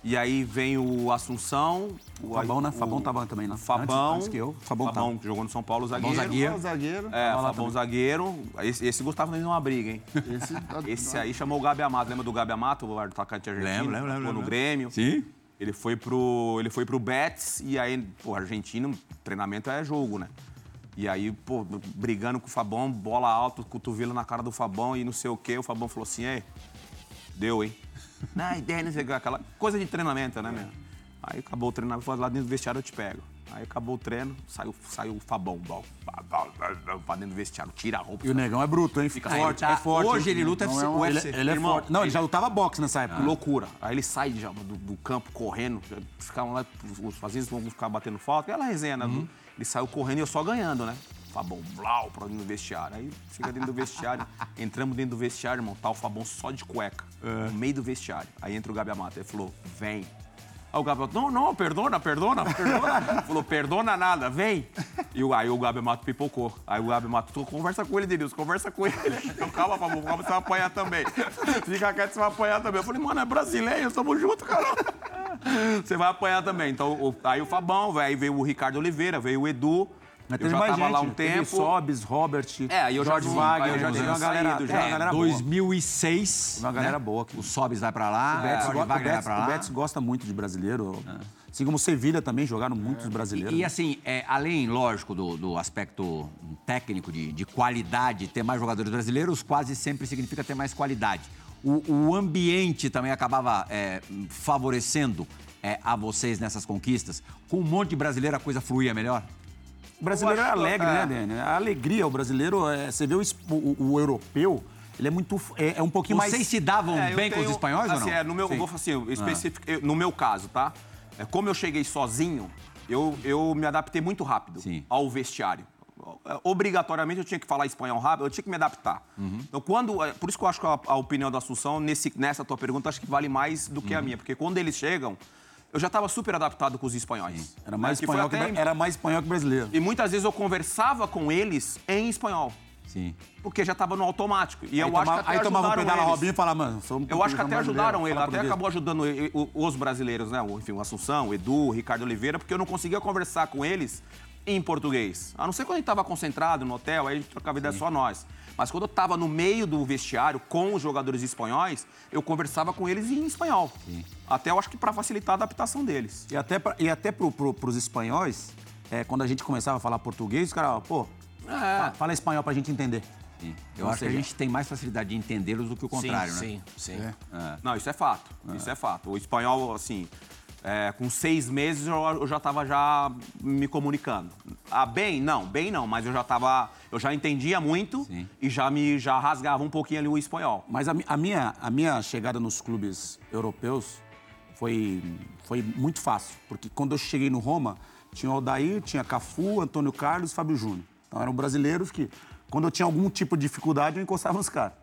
E aí vem o Assunção. O, Fabão, né? o- Fabão tava também lá. o Fabão. Antes- antes que eu. Fabão tava. que jogou no São Paulo, zagueiro. zagueiro. Ó, zagueiro. É, Fabão também. zagueiro. Esse, esse gostava de uma briga, hein? Esse, Esse aí chamou o Gabi Amato. Lembra do Gabi Amato, o atacante argentino? Lembro, lembro, lembro, Atuou no lembro. Grêmio. Sim. Ele foi pro, ele foi pro Betis e aí, pô, argentino, treinamento é jogo, né? E aí, pô, brigando com o Fabão, bola alta, cotovelo na cara do Fabão e não sei o quê. O Fabão falou assim, ei, deu, hein? Não, ideia, não sei o aquela coisa de treinamento, né, meu? Aí acabou o treinamento, falou, lá dentro do vestiário eu te pego. Aí acabou o treino, saiu, saiu o Fabão, bom, pra dentro do vestiário, tira a roupa. E o negão é bruto, hein? Fica forte, tá- é forte. Hoje ele luta Não é um- UFC. Ele, ele é forte. Não, ele já lutava boxe nessa época. Loucura. Aí ele sai já do, do campo correndo, ficavam lá, os fazendas vão ficar batendo falta, aquela resenha, né? do- Ele saiu correndo e eu só ganhando, né? Fabão, blau, pra dentro do vestiário. Aí chega dentro do vestiário, entramos dentro do vestiário, irmão, tá o Fabão só de cueca, no meio do vestiário. Aí entra o Gabi Amato, ele falou, vem. Aí o Gabi Amato, não, não, perdona, perdona, perdona. falou, perdona nada, vem. E aí o Gabi Amato pipocou. Aí o Gabi Amato, "Tu conversa com ele, Denilson, conversa com ele. Eu, calma, Fabão, calma, você vai apanhar também. Fica quieto, você vai apanhar também. Eu falei, mano, é brasileiro, tamo junto, cara. Você vai apanhar também. Então, o- aí o Fabão, aí veio o Ricardo Oliveira, veio o Edu. Mas eu teve já mais tava gente. lá um teve tempo. Sobes, Robert, É, aí eu Jorge Wagner. eu já tinha uma galera, saído já. uma galera É, boa. 2006. Uma galera né? boa aqui. O Sobis vai pra lá, O Betis, o o Wagner vai pra o lá. Betis gosta muito de brasileiro. Assim como o Sevilha também jogaram muitos brasileiros. E assim, é, além, lógico, do, do aspecto técnico de, de qualidade, ter mais jogadores brasileiros quase sempre significa ter mais qualidade. O, o ambiente também acabava é, favorecendo é, a vocês nessas conquistas. Com um monte de brasileiro, a coisa fluía melhor? O brasileiro é alegre, é. né, Dani? A alegria, o brasileiro, é, você vê o, o- o europeu, Ele é muito. É, é um pouquinho mais. Vocês se davam É, bem com os tenho- espanhóis assim, ou não? É, no meu, Sim. vou falar assim, eu especific- eu- no meu caso, tá? É, como eu cheguei sozinho, eu, eu me adaptei muito rápido Sim. ao vestiário. É, Obrigatoriamente eu tinha que falar espanhol rápido, eu tinha que me adaptar. Uhum. Então, quando. é, Por isso que eu acho que a, a opinião da Assunção, nesse, nessa tua pergunta, acho que vale mais do que Uhum. a minha. Porque quando eles chegam, eu já estava super adaptado com os espanhóis. Era mais, Né? espanhol que, até- era mais espanhol que brasileiro. E muitas vezes eu conversava com eles em espanhol. Sim. Porque já estava no automático. E eu aí acho tomava, que até aí tomava um pedala eles. Robinho e falava, mano, sou um Eu acho que até ajudaram ele, até acabou ajudando e- o- os brasileiros, né? Enfim, o Assunção, o Edu, o Ricardo Oliveira, porque eu não conseguia conversar com eles em português. A não ser quando a gente estava concentrado no hotel, aí a gente trocava ideia só nós. Mas quando eu estava no meio do vestiário com os jogadores espanhóis, eu conversava com eles em espanhol. Até eu acho que para facilitar a adaptação deles. E até, pra, e até pro, pro, pros espanhóis, é, quando a gente começava a falar português, os caras, pô, fa- fala espanhol pra gente entender. sim. Eu Ou acho que a seja- gente tem mais facilidade de entendê-los do que o contrário, né? sim, sim. Não, isso é fato. Isso é fato. O espanhol, assim, é, com seis meses eu, eu já estava já me comunicando. Ah, bem, não, bem não, mas eu já tava, eu já entendia muito Sim. e já me já rasgava um pouquinho ali o espanhol. Mas a, a minha, a minha chegada nos clubes europeus foi, foi muito fácil. Porque quando eu cheguei no Roma, tinha o Aldair, tinha Cafu, Antônio Carlos e Fábio Júnior. Então eram brasileiros que, quando eu tinha algum tipo de dificuldade, eu encostava nos caras.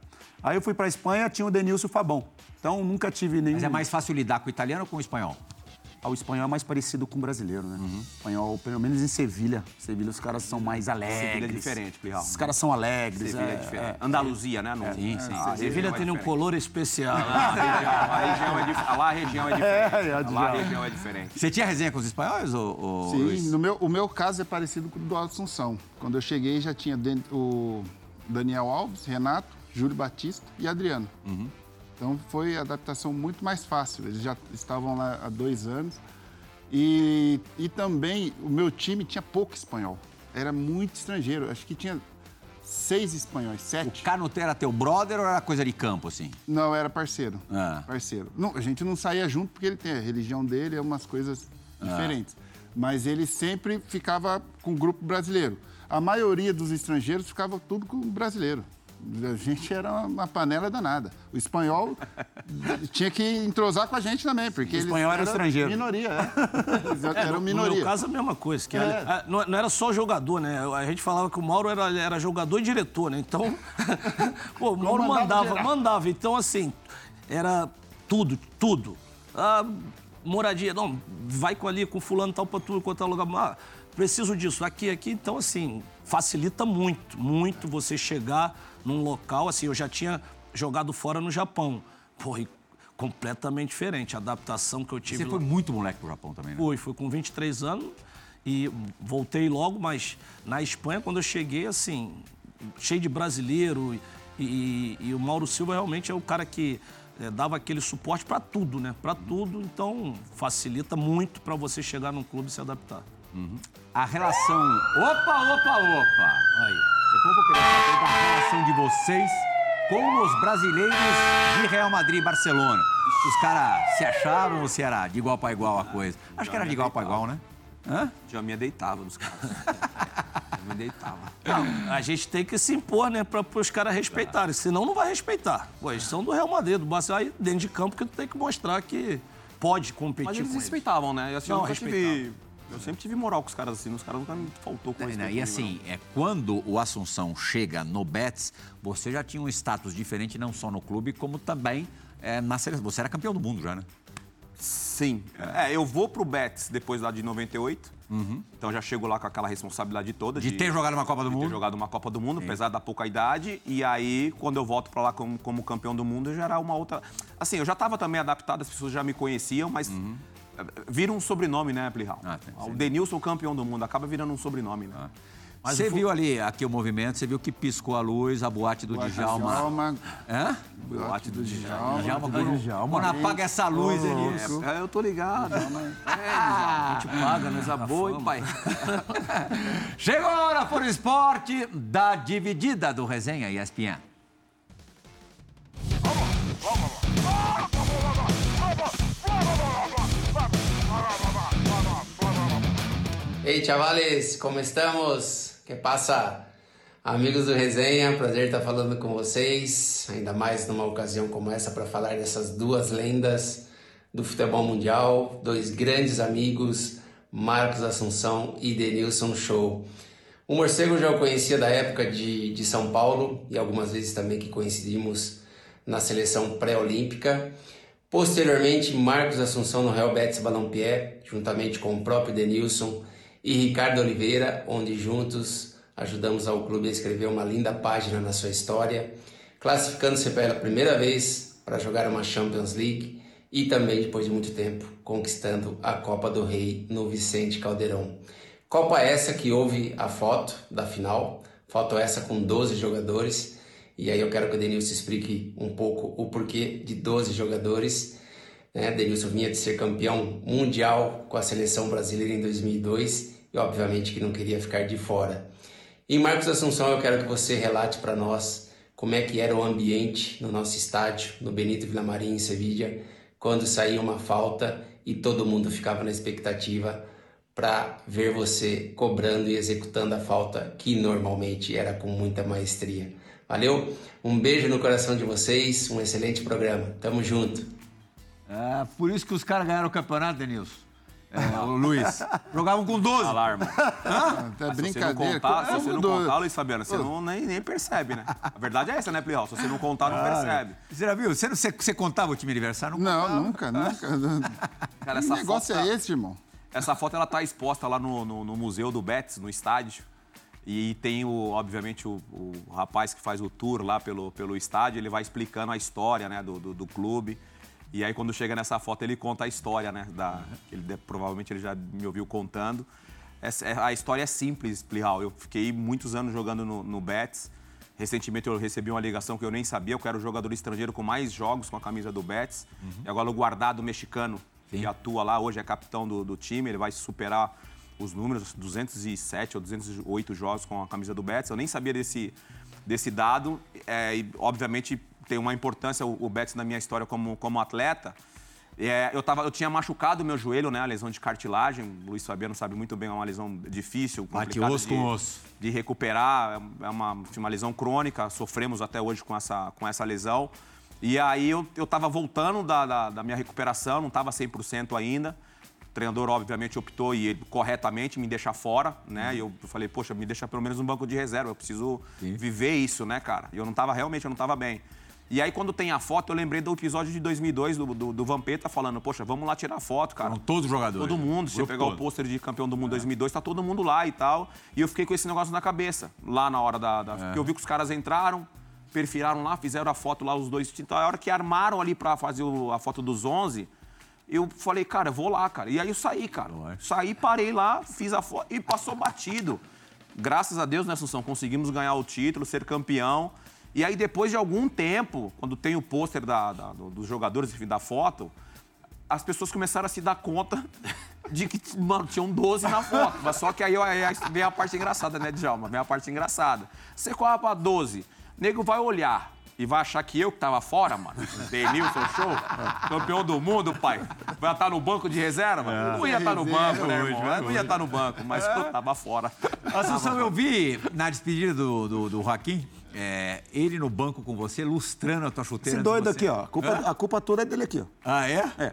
Aí eu fui pra Espanha, tinha o Denilson e o Fabão. Então nunca tive nenhum... Mas é mais fácil lidar com o italiano ou com o espanhol? Ah, O espanhol é mais parecido com o brasileiro, né? Uhum. Espanhol, pelo menos em Sevilha. Sevilha os caras são mais alegres. Sevilha é diferente, Plihal. Os caras são alegres. Sevilha é, diferente. Andaluzia, né? No, Sim, sim. A Sevilha região é tem um color especial. A região, a região é, dif- lá a região é diferente. É, é, lá a região é diferente. Você tinha resenha com os espanhóis, ou, ou Sim, no meu, o meu caso é parecido com o do Assunção. Quando eu cheguei, já tinha dentro o Daniel Alves, Renato, Júlio Batista e Adriano. Então foi a adaptação muito mais fácil. Eles já estavam lá há dois anos. E, e também o meu time tinha pouco espanhol. Era muito estrangeiro. Acho que tinha seis espanhóis, O sete. Canuto era teu brother ou era coisa de campo, assim? Não, era parceiro. Ah. Parceiro. Não, a gente não saía junto porque ele tem a religião dele, é umas coisas diferentes. Mas ele sempre ficava com o grupo brasileiro. A maioria dos estrangeiros ficava tudo com o brasileiro. A gente era uma panela danada. O espanhol tinha que entrosar com a gente também, porque O espanhol era estrangeiro. Minoria, é. Eram No minoria. meu caso, a mesma coisa. Que É. a- a- não, não era só jogador, né? A gente falava que o Mauro era, era jogador e diretor, né? Então, pô, o Mauro mandava, geral. mandava. Então, assim, era tudo, tudo. Ah, moradia, não, vai com ali, com fulano tal pra tu, com tal lugar. Ah, preciso disso, aqui, aqui. Então, assim, facilita muito, muito você chegar num local, assim, eu já tinha jogado fora no Japão. Pô, e completamente diferente. A adaptação que eu tive Você lá. foi muito moleque pro Japão também, né? Fui, fui com 23 anos e voltei logo, mas na Espanha, quando eu cheguei, assim, cheio de brasileiro e, e- e o Mauro Silva realmente é o cara que eh, dava aquele suporte para tudo, né? Para tudo, então facilita muito para você chegar num clube e se adaptar. A relação. Opa, opa, opa! Aí. Eu vou querer saber da relação de vocês com os brasileiros de Real Madrid e Barcelona. Os caras se achavam ou se era de igual para igual a coisa? Acho que era de igual para igual, né? Hã? Já me deitava nos caras. Já me deitava. A gente tem que se impor, né, para os caras respeitarem, senão não vai respeitar. Pô, eles são do Real Madrid, do Barcelona, aí dentro de campo que tu tem que mostrar que pode competir Mas eles com eles. respeitavam, né? E assim, Não, eu nunca tive... Eu sempre tive moral com os caras assim, os caras nunca me faltou com Não, respeito e comigo, assim, é, quando o Assunção chega no Betis, você já tinha um status diferente, não só no clube, como também é, na seleção. Você era campeão do mundo já, né? Sim. É, eu vou pro Betis depois lá de 98. Então já chego lá com aquela responsabilidade toda. De ter jogado uma Copa do de ter Mundo. jogado uma Copa do Mundo, apesar da pouca idade. E aí, quando eu volto pra lá como, como campeão do mundo, já era uma outra. Assim, eu já estava também adaptado, as pessoas já me conheciam, mas. eh, Vira um sobrenome, né, Plihal? Ah, o. Denilson, campeão do mundo, acaba virando um sobrenome, né? você viu ali, aqui o movimento, você viu que piscou a luz, a boate do Djalma. Djalma, Hã? boate do Djalma. Djalma, quando, quando apaga essa luz ali. É, eu tô ligado. A gente paga, né? Coisa boa, hein, pai? Chegou a hora para o esporte da dividida do Resenha ESPN. Hey chavales, ¿cómo estamos? ¿Qué pasa? Amigos do Resenha, prazer estar falando com vocês, ainda mais numa ocasião como essa para falar dessas duas lendas do futebol mundial, dois grandes amigos, Marcos Assunção e Denilson Show. O Morcego já o conhecia da época de, de São Paulo e algumas vezes também que coincidimos na seleção pré-olímpica. Posteriormente, Marcos Assunção no Real Betis Balompié, juntamente com o próprio Denilson e Ricardo Oliveira, onde juntos ajudamos ao clube a escrever uma linda página na sua história, classificando-se pela primeira vez para jogar uma Champions League e também, depois de muito tempo, conquistando a Copa do Rei no Vicente Caldeirão. Copa essa que houve a foto da final, foto essa com 12 jogadores, e aí eu quero que o Denilson explique um pouco o porquê de 12 jogadores. Né? Denilson vinha de ser campeão mundial com a seleção brasileira em 2002 e obviamente que não queria ficar de fora. E Marcos Assunção, eu quero que você relate para nós como é que era o ambiente no nosso estádio, no Benito Villamarín, em Sevilha, quando saía uma falta e todo mundo ficava na expectativa para ver você cobrando e executando a falta que normalmente era com muita maestria. Valeu? Um beijo no coração de vocês, um excelente programa. Tamo junto. É, por isso que os caras ganharam o campeonato, Denilson. É, o Luiz. Jogavam com 12. Alarma. Tá Se você não brincadeira. contar, se você não 12? contar, Luiz Fabiano, você não, nem, nem percebe, né? A verdade é essa, né, Plihal? Se você não contar, não percebe. Você já viu? Você, não- você, você contava o time adversário? Não, contava. nunca, nunca. Cara, que negócio foto, é esse, irmão? Essa foto ela tá exposta lá no, no- no museu do Betis, no estádio. E tem, o, obviamente, o, o rapaz que faz o tour lá pelo, pelo estádio, ele vai explicando a história né, do, do, do clube. E aí, quando chega nessa foto, ele conta a história, né? Da, ele, provavelmente ele já me ouviu contando. Essa- é- a história é simples, Plihal. Eu fiquei muitos anos jogando no, no Betis. Recentemente eu recebi uma ligação que eu nem sabia, que eu era o jogador estrangeiro com mais jogos com a camisa do Betis. E agora o guardado mexicano, que atua lá, hoje é capitão do, do time, ele vai superar os números, 207 ou 208 jogos com a camisa do Betis. Eu nem sabia desse, desse dado. É, e, obviamente, tem uma importância o, o Betis na minha história como, como atleta. É, eu, tava, eu tinha machucado o meu joelho, né? A lesão de cartilagem. O Luiz Fabiano sabe muito bem, é uma lesão difícil, complicada osso de, com osso. de recuperar. É uma, uma lesão crônica, sofremos até hoje com essa, com essa lesão. E aí eu, eu tava voltando da, da, da minha recuperação, não estava 100% ainda. O treinador, obviamente, optou e ele, corretamente me deixar fora, né? E eu falei, poxa, me deixa pelo menos um banco de reserva, eu preciso viver isso, né, cara? E eu não tava, realmente, eu não tava bem. E aí, quando tem a foto, eu lembrei do episódio de 2002 do, do, do Vampeta falando, poxa, vamos lá tirar foto, cara. Foram todos os jogadores. Todo mundo. Se você pegar o todo. pôster de campeão do mundo 2002, tá todo mundo lá e tal. E eu fiquei com esse negócio na cabeça, lá na hora da... da... Porque eu vi que os caras entraram, perfilaram lá, fizeram a foto lá, os dois. Então, a hora que armaram ali pra fazer o- a foto dos 11, eu falei, cara, eu vou lá, cara. E aí eu saí, cara. Saí, parei lá, fiz a foto e passou batido. Graças a Deus, né, Assunção? Conseguimos ganhar o título, ser campeão. E aí, depois de algum tempo, quando tem o pôster da- da- do- dos jogadores, enfim, da foto, as pessoas começaram a se dar conta de que, mano, tinham 12 na foto. Mas só que aí, aí vem a parte engraçada, né, Djalma? Vem a parte engraçada. Você corre pra 12, o nego vai olhar e vai achar que eu que tava fora, mano. Denilson Show, campeão do mundo, pai. Vai estar no banco de reserva? Não ia estar no banco, né, irmão? Não ia estar no banco, mas eu tava fora. Assunção, eu vi na despedida do, do, do Joaquim, é, ele no banco com você, lustrando a tua chuteira. Esse doido aqui, ó. A culpa, a culpa toda é dele aqui, ó. Ah, é? É.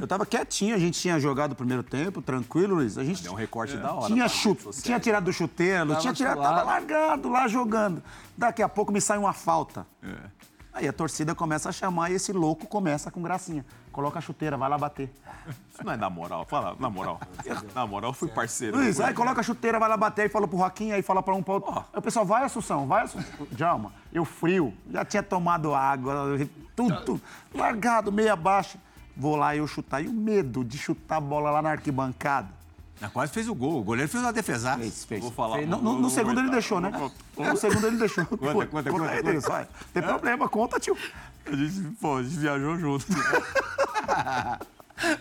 Eu tava quietinho, a gente tinha jogado o primeiro tempo, tranquilo, Luiz. A gente Deu um recorte da hora. tinha, chu- Redes sociais. tinha tirado do chuteiro, tinha tirado, tava largado lá jogando. Daqui a pouco me sai uma falta. Aí a torcida começa a chamar e esse louco começa com gracinha. Coloca a chuteira, vai lá bater. Isso não é na moral, fala, na moral. Na moral, eu fui parceiro. Luiz, aí coloca a chuteira, vai lá bater, aí fala pro Joaquim, aí fala pra um pra outro. Aí o pessoal, vai, Assunção, vai, Assunção. Djalma, eu frio, já tinha tomado água, tudo, tudo, largado, meia baixa. Vou lá eu chutar. E o medo de chutar a bola lá na arquibancada? Ah, Quase fez o gol. O goleiro fez uma defesa. Fez, fez. Vou falar, Fez. No, no- no vou segundo ele deixou, né? No segundo ele deixou. Conta, conta, conta, aí, conta. Deus, vai. Tem problema, conta, tio. A gente, pô, a gente viajou junto.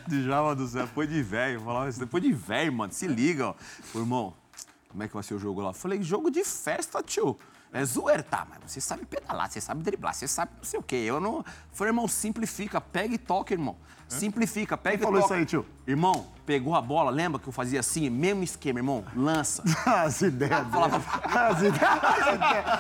Djalma do céu, foi de velho. Falava isso, depois de velho, mano, se liga, ó. Ô, irmão, como é que vai ser o jogo lá? Falei, jogo de festa, tio. É zoeira, tá, mas você sabe pedalar, você sabe driblar, você sabe não sei o quê. Eu não. Falei, irmão, simplifica, pega e toca, irmão. Simplifica, pega Quem e falou toca. isso aí, tio? Irmão, pegou a bola, lembra que eu fazia assim, mesmo esquema, irmão? Lança. As ideias. dele. As ideias.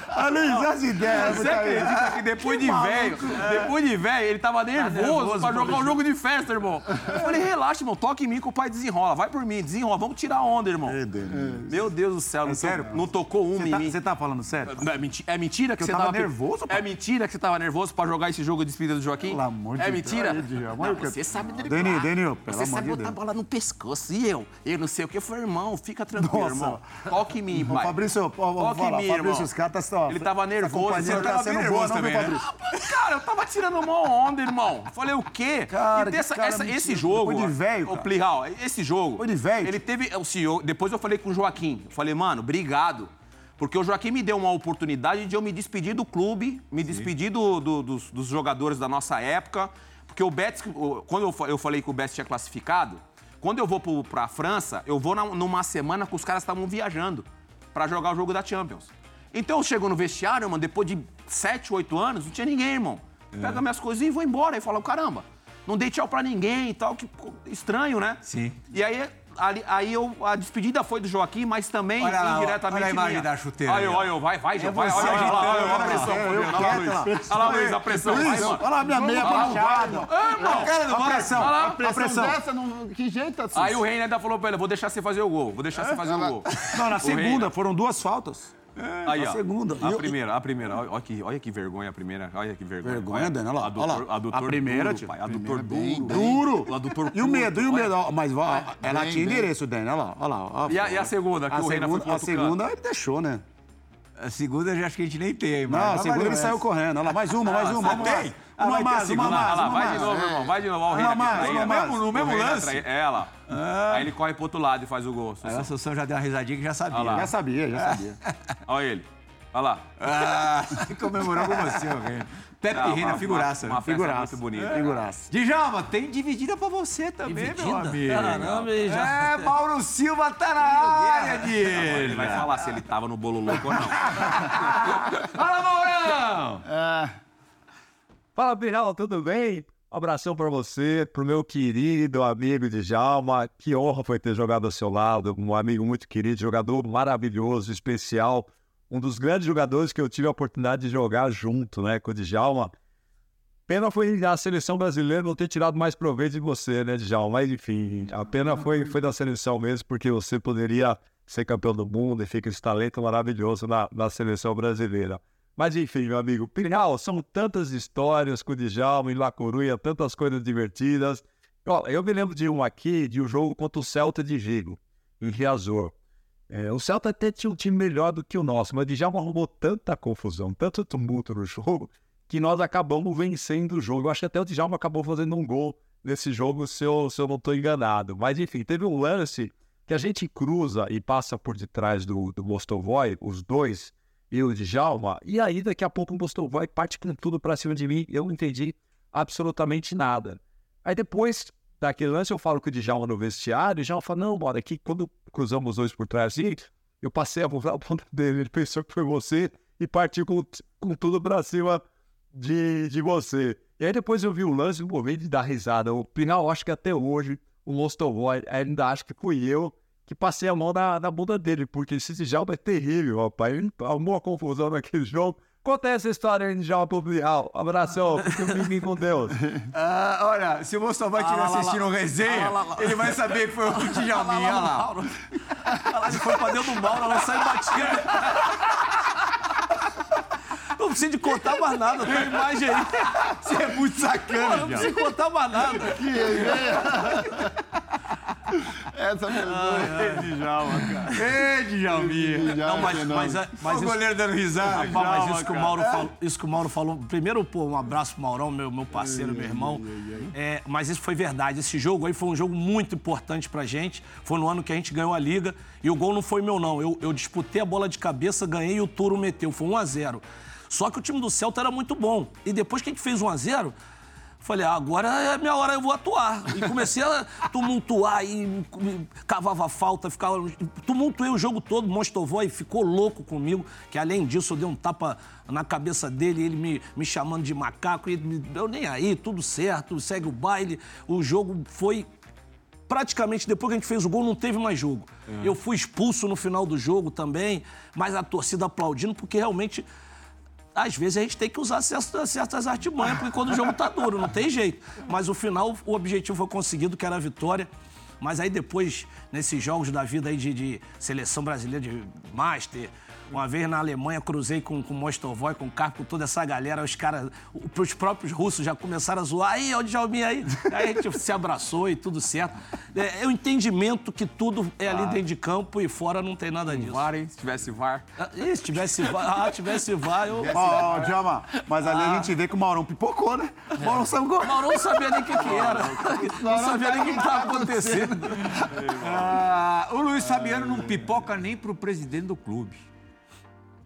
Ah, Luiz, as ideias. Você tá acredita que depois de velho, depois de velho, ele tava nervoso, nervoso pra jogar um jogo de festa, irmão. Eu falei, relaxa, irmão, toca em mim que o pai desenrola. Vai por mim, desenrola, vamos tirar a onda, irmão. Meu Deus. Meu Deus do céu, não, to- sério? não tocou um em tá, mim. você tá falando sério? Não, É, menti- é mentira que você tava tava nervoso. É mentira que você tava nervoso pra jogar esse jogo de despedida do Joaquim? Pelo amor de É Deus. mentira? Ai, Deus, Não, que- você sabe driblar. Denil, Denil, pelo Você sabe de botar a bola no pescoço. E eu? Eu não sei o que foi, irmão. Fica tranquilo, Nossa. irmão. Toque em mim, pai. Fabrício, vamos falar. mim, Fabrício, os caras só. Ele tava nervoso. Você não tá tava sendo boa, nervoso não, também, né? Fabrício? Cara, eu tava tirando uma onda, irmão. Falei, o quê? Cara, E dessa- cara essa- esse jogo. Depois de velho, Ô, cara. Plihal, esse jogo. Depois de velho. Ele teve. O CEO, depois eu falei com o Joaquim. Eu falei, mano, obrigado. Porque o Joaquim me deu uma oportunidade de eu me despedir do clube, me despedir do- do- dos, dos jogadores da nossa época. Porque o Betis, o- quando eu falei que o Betis tinha classificado, quando eu vou pro, pra França, eu vou na- numa semana que os caras estavam viajando pra jogar o jogo da Champions. Então eu chego no vestiário, mano, depois de 7, 8 anos, não tinha ninguém, irmão. Pega minhas coisinhas e vou embora. E falo, caramba, não dei tchau pra ninguém e tal, que estranho, né? Sim. E aí, ali- aí eu, a despedida foi do Joaquim, mas também Olha lá, indiretamente. olha a imagem minha. da chuteira Olha, ó. olha, vai, vai, João, vai, você olha, olha, lá, olha, olha a pressão, olha lá, Luiz. a pressão, vai, Luiz, olha lá, minha meia vai, irmão. A pressão, Olha lá, a pressão. dessa, que jeito assim? Aí o Reina ainda falou pra ele, vou deixar você fazer o gol, vou deixar você fazer o gol. Não, na segunda foram duas faltas. Aí, a ó. segunda. A eu- primeira, a primeira. Olha, olha que, olha que vergonha a primeira. Olha que vergonha. Vergonha, Olha, Dani, olha lá, A doutor, olha lá. a doutor A primeira, duro, tio. pai. A doutor bem, duro. Duro. O adutor E o medo, e o medo. ó, Mas ó, ela bem, tinha bem. endereço, Dani. Olha lá, olha lá. ó. E a- e a segunda, que a o segunda, A segunda ele deixou, né? A segunda eu já acho que a gente nem tem aí, Não, a segunda ele saiu correndo. Olha lá, mais uma, mais uma. tem? Ah, Uma mais, uma segunda. mais, Olha lá, uma vai de mais. novo, irmão. Vai de novo. Olha o Uma mais, uma no mais. mesmo- No mesmo lance. É, lá. Aí ele corre pro outro lado e faz o gol. Aí a Assunção já deu uma risadinha que já sabia. Olha lá. Já sabia, já sabia. Olha ele. Olha lá. Ah, comemorou com você, o Reina. Pepe Ah, Reina, figuraça. Uma, uma Figuraça. muito bonita. Figuraça. Djalma, tem dividida pra você também, meu Dividida? amigo. Caramba, e já- É, Mauro Silva tá na área, Ele de. vai falar se ele tava no bolo louco ou não. Fala, Maurão! Fala, Biral, tudo bem? Um abração para você, pro meu querido amigo Djalma. Que honra foi ter jogado ao seu lado, um amigo muito querido, jogador maravilhoso, especial. Um dos grandes jogadores que eu tive a oportunidade de jogar junto, né, com o Djalma. Pena foi a seleção brasileira não ter tirado mais proveito de você, né, Djalma? Mas enfim, a pena foi, foi da seleção mesmo, porque você poderia ser campeão do mundo e fica esse talento maravilhoso na, na seleção brasileira. Mas enfim, meu amigo, Pinhal, são tantas histórias com o Djalma em La Coruña, tantas coisas divertidas. Ó, eu me lembro de um aqui, de um jogo contra o Celta de Vigo, em Riazor. É, o Celta até tinha um time melhor do que o nosso, mas o Djalma arrumou tanta confusão, tanto tumulto no jogo, que nós acabamos vencendo o jogo. Eu acho que até o Djalma acabou fazendo um gol nesse jogo, se eu, se eu não estou enganado. Mas enfim, teve um lance que a gente cruza e passa por detrás do, do Mostovoy, os dois, e o Djalma, e aí daqui a pouco o Mostovoy parte com tudo pra cima de mim, eu não entendi absolutamente nada. Aí depois daquele lance eu falo com o Djalma no vestiário, e o Djalma fala, não, bora, aqui quando cruzamos os dois por trás eu passei a mão na ponta dele, ele pensou que foi você e partiu com, com tudo pra cima de, de você. E aí depois eu vi o lance, no momento de dar risada. O final, acho que até hoje, o Mostovoy ainda acha que fui eu que passei a mão na, na bunda dele, porque esse Djalma é terrível, rapaz. Arrumou uma confusão naquele jogo. Conta essa história aí, Djalma, pro Bial. Abração, fique com Deus. Ah, olha, se o Mostovoy estiver assistindo o resenha, ele vai saber que foi o Djalminha, olha lá. Ele foi pra dentro do Mauro, ela sai batida. Não precisa de contar mais nada, tem a imagem aí. Você é muito sacana, não precisa Djalma. de contar mais nada. Essa pessoa. Djalma, cara. Ei, Djalminha. Não, mas, mas, é- mas o isso, goleiro dando risada. Rapaz, mas isso que, o. Mauro falou, isso que o Mauro falou. Primeiro, pô, um abraço pro Maurão, meu, meu parceiro, meu irmão. É, mas isso foi verdade. Esse jogo aí foi um jogo muito importante pra gente. Foi no ano que a gente ganhou a liga. E o gol não foi meu, não. Eu, eu disputei a bola de cabeça, ganhei e o Turo meteu. Foi 1 a 0 Só que o time do Celta era muito bom. E depois que a gente fez 1 a 0 Falei, ah, agora é a minha hora, eu vou atuar. E comecei a tumultuar e cavava falta, ficava. Tumultuei o jogo todo, Mostovoi ficou louco comigo, que além disso eu dei um tapa na cabeça dele, ele me, me chamando de macaco, e me- eu nem aí, tudo certo, segue o baile. O jogo foi praticamente depois que a gente fez o gol, não teve mais jogo. É. Eu fui expulso no final do jogo também, mas a torcida aplaudindo, porque realmente às vezes a gente tem que usar certas, certas artimanhas, porque quando o jogo tá duro, não tem jeito. Mas o final, o objetivo foi conseguido, que era a vitória. Mas aí depois, nesses jogos da vida aí de, de seleção brasileira de Master, uma vez na Alemanha, cruzei com, com o Mostovoy, com o Carpo, com toda essa galera, os caras, os próprios russos já começaram a zoar, aí, ó o Djalminha aí. Aí a gente se abraçou e tudo certo. É, é o entendimento que tudo é ali dentro de campo e fora não tem nada disso. VAR, hein? Se tivesse VAR. Ah, ih, se tivesse VAR, ah, tivesse VAR, eu... Ó, ó, Djalma, mas ali a gente vê que o Maurão pipocou, né? O Maurão. O Maurão não sabia nem o que, que era. Não sabia nem o que estava acontecendo. Ah, o Luiz Fabiano não pipoca nem pro presidente do clube.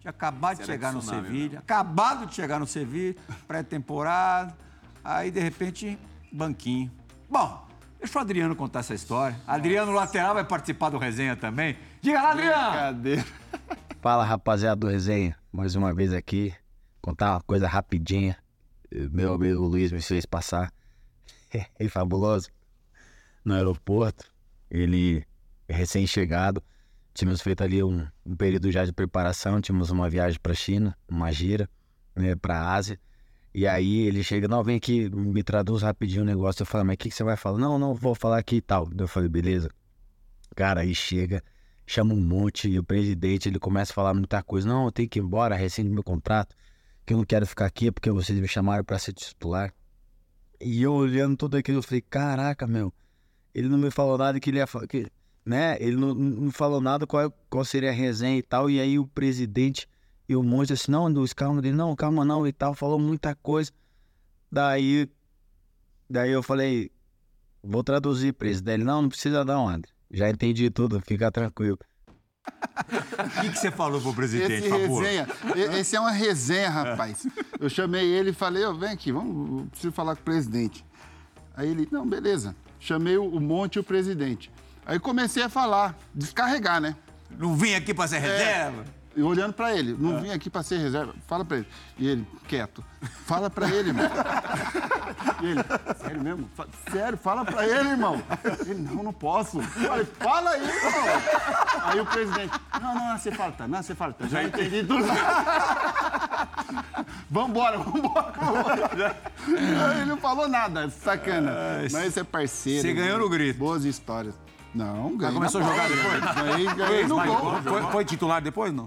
Tinha acabado de chegar no Sevilha, acabado de chegar no Sevilha, pré-temporada, aí de repente, banquinho. Bom, deixa o Adriano contar essa história. Adriano lateral vai participar do resenha também. Diga lá, Adriano! Cadê? Fala rapaziada do Resenha, mais uma vez aqui, contar uma coisa rapidinha. Meu amigo Luiz me fez passar, ele fabuloso, no aeroporto, ele é recém-chegado, tínhamos feito ali um, um período já de preparação, tínhamos uma viagem para China, uma gira, né, para Ásia, e aí ele chega, não, vem aqui, me traduz rapidinho o negócio, eu falo, mas o que, que você vai falar? Não, não, vou falar aqui e tal. Eu falei, beleza. Cara, aí chega, chama um monte, e o presidente, ele começa a falar muita coisa. Não, eu tenho que ir embora, rescinde meu contrato, que eu não quero ficar aqui porque vocês me chamaram para ser titular. E eu olhando tudo aquilo, eu falei, caraca, meu, ele não me falou nada que ele ia falar, que, né? Ele não, não falou nada qual, qual seria a resenha e tal. E aí o presidente e o monte assim, não, Luiz, calma dele, não, calma não e tal, falou muita coisa. Daí, daí eu falei, vou traduzir, presidente. Ele, não, não precisa não, André. Já entendi tudo, fica tranquilo. O que, que você falou pro presidente, Esse por favor? resenha, esse é uma resenha, rapaz. Eu chamei ele e falei, ó, vem aqui, vamos, eu preciso falar com o presidente. Aí ele, não, beleza. Chamei o o Monte e o presidente. Aí comecei a falar, descarregar, né? Não vim aqui pra ser reserva? E olhando pra ele, não vim aqui pra ser reserva, fala pra ele. E ele, quieto, fala pra ele, irmão. E ele, sério mesmo? Fa- Sério, fala pra ele, irmão. Ele, não, não posso. Eu falei, fala aí, irmão. Aí o presidente, não, não, não hace falta, não hace falta, já entendi tudo. Vambora, vambora, vambora. Ele não falou nada, sacana. Mas esse é parceiro. Você ganhou no grito. Boas histórias. Não, ganhei. começou na a jogar depois? Ganhei, ganhei no gol. Foi, foi titular depois, não?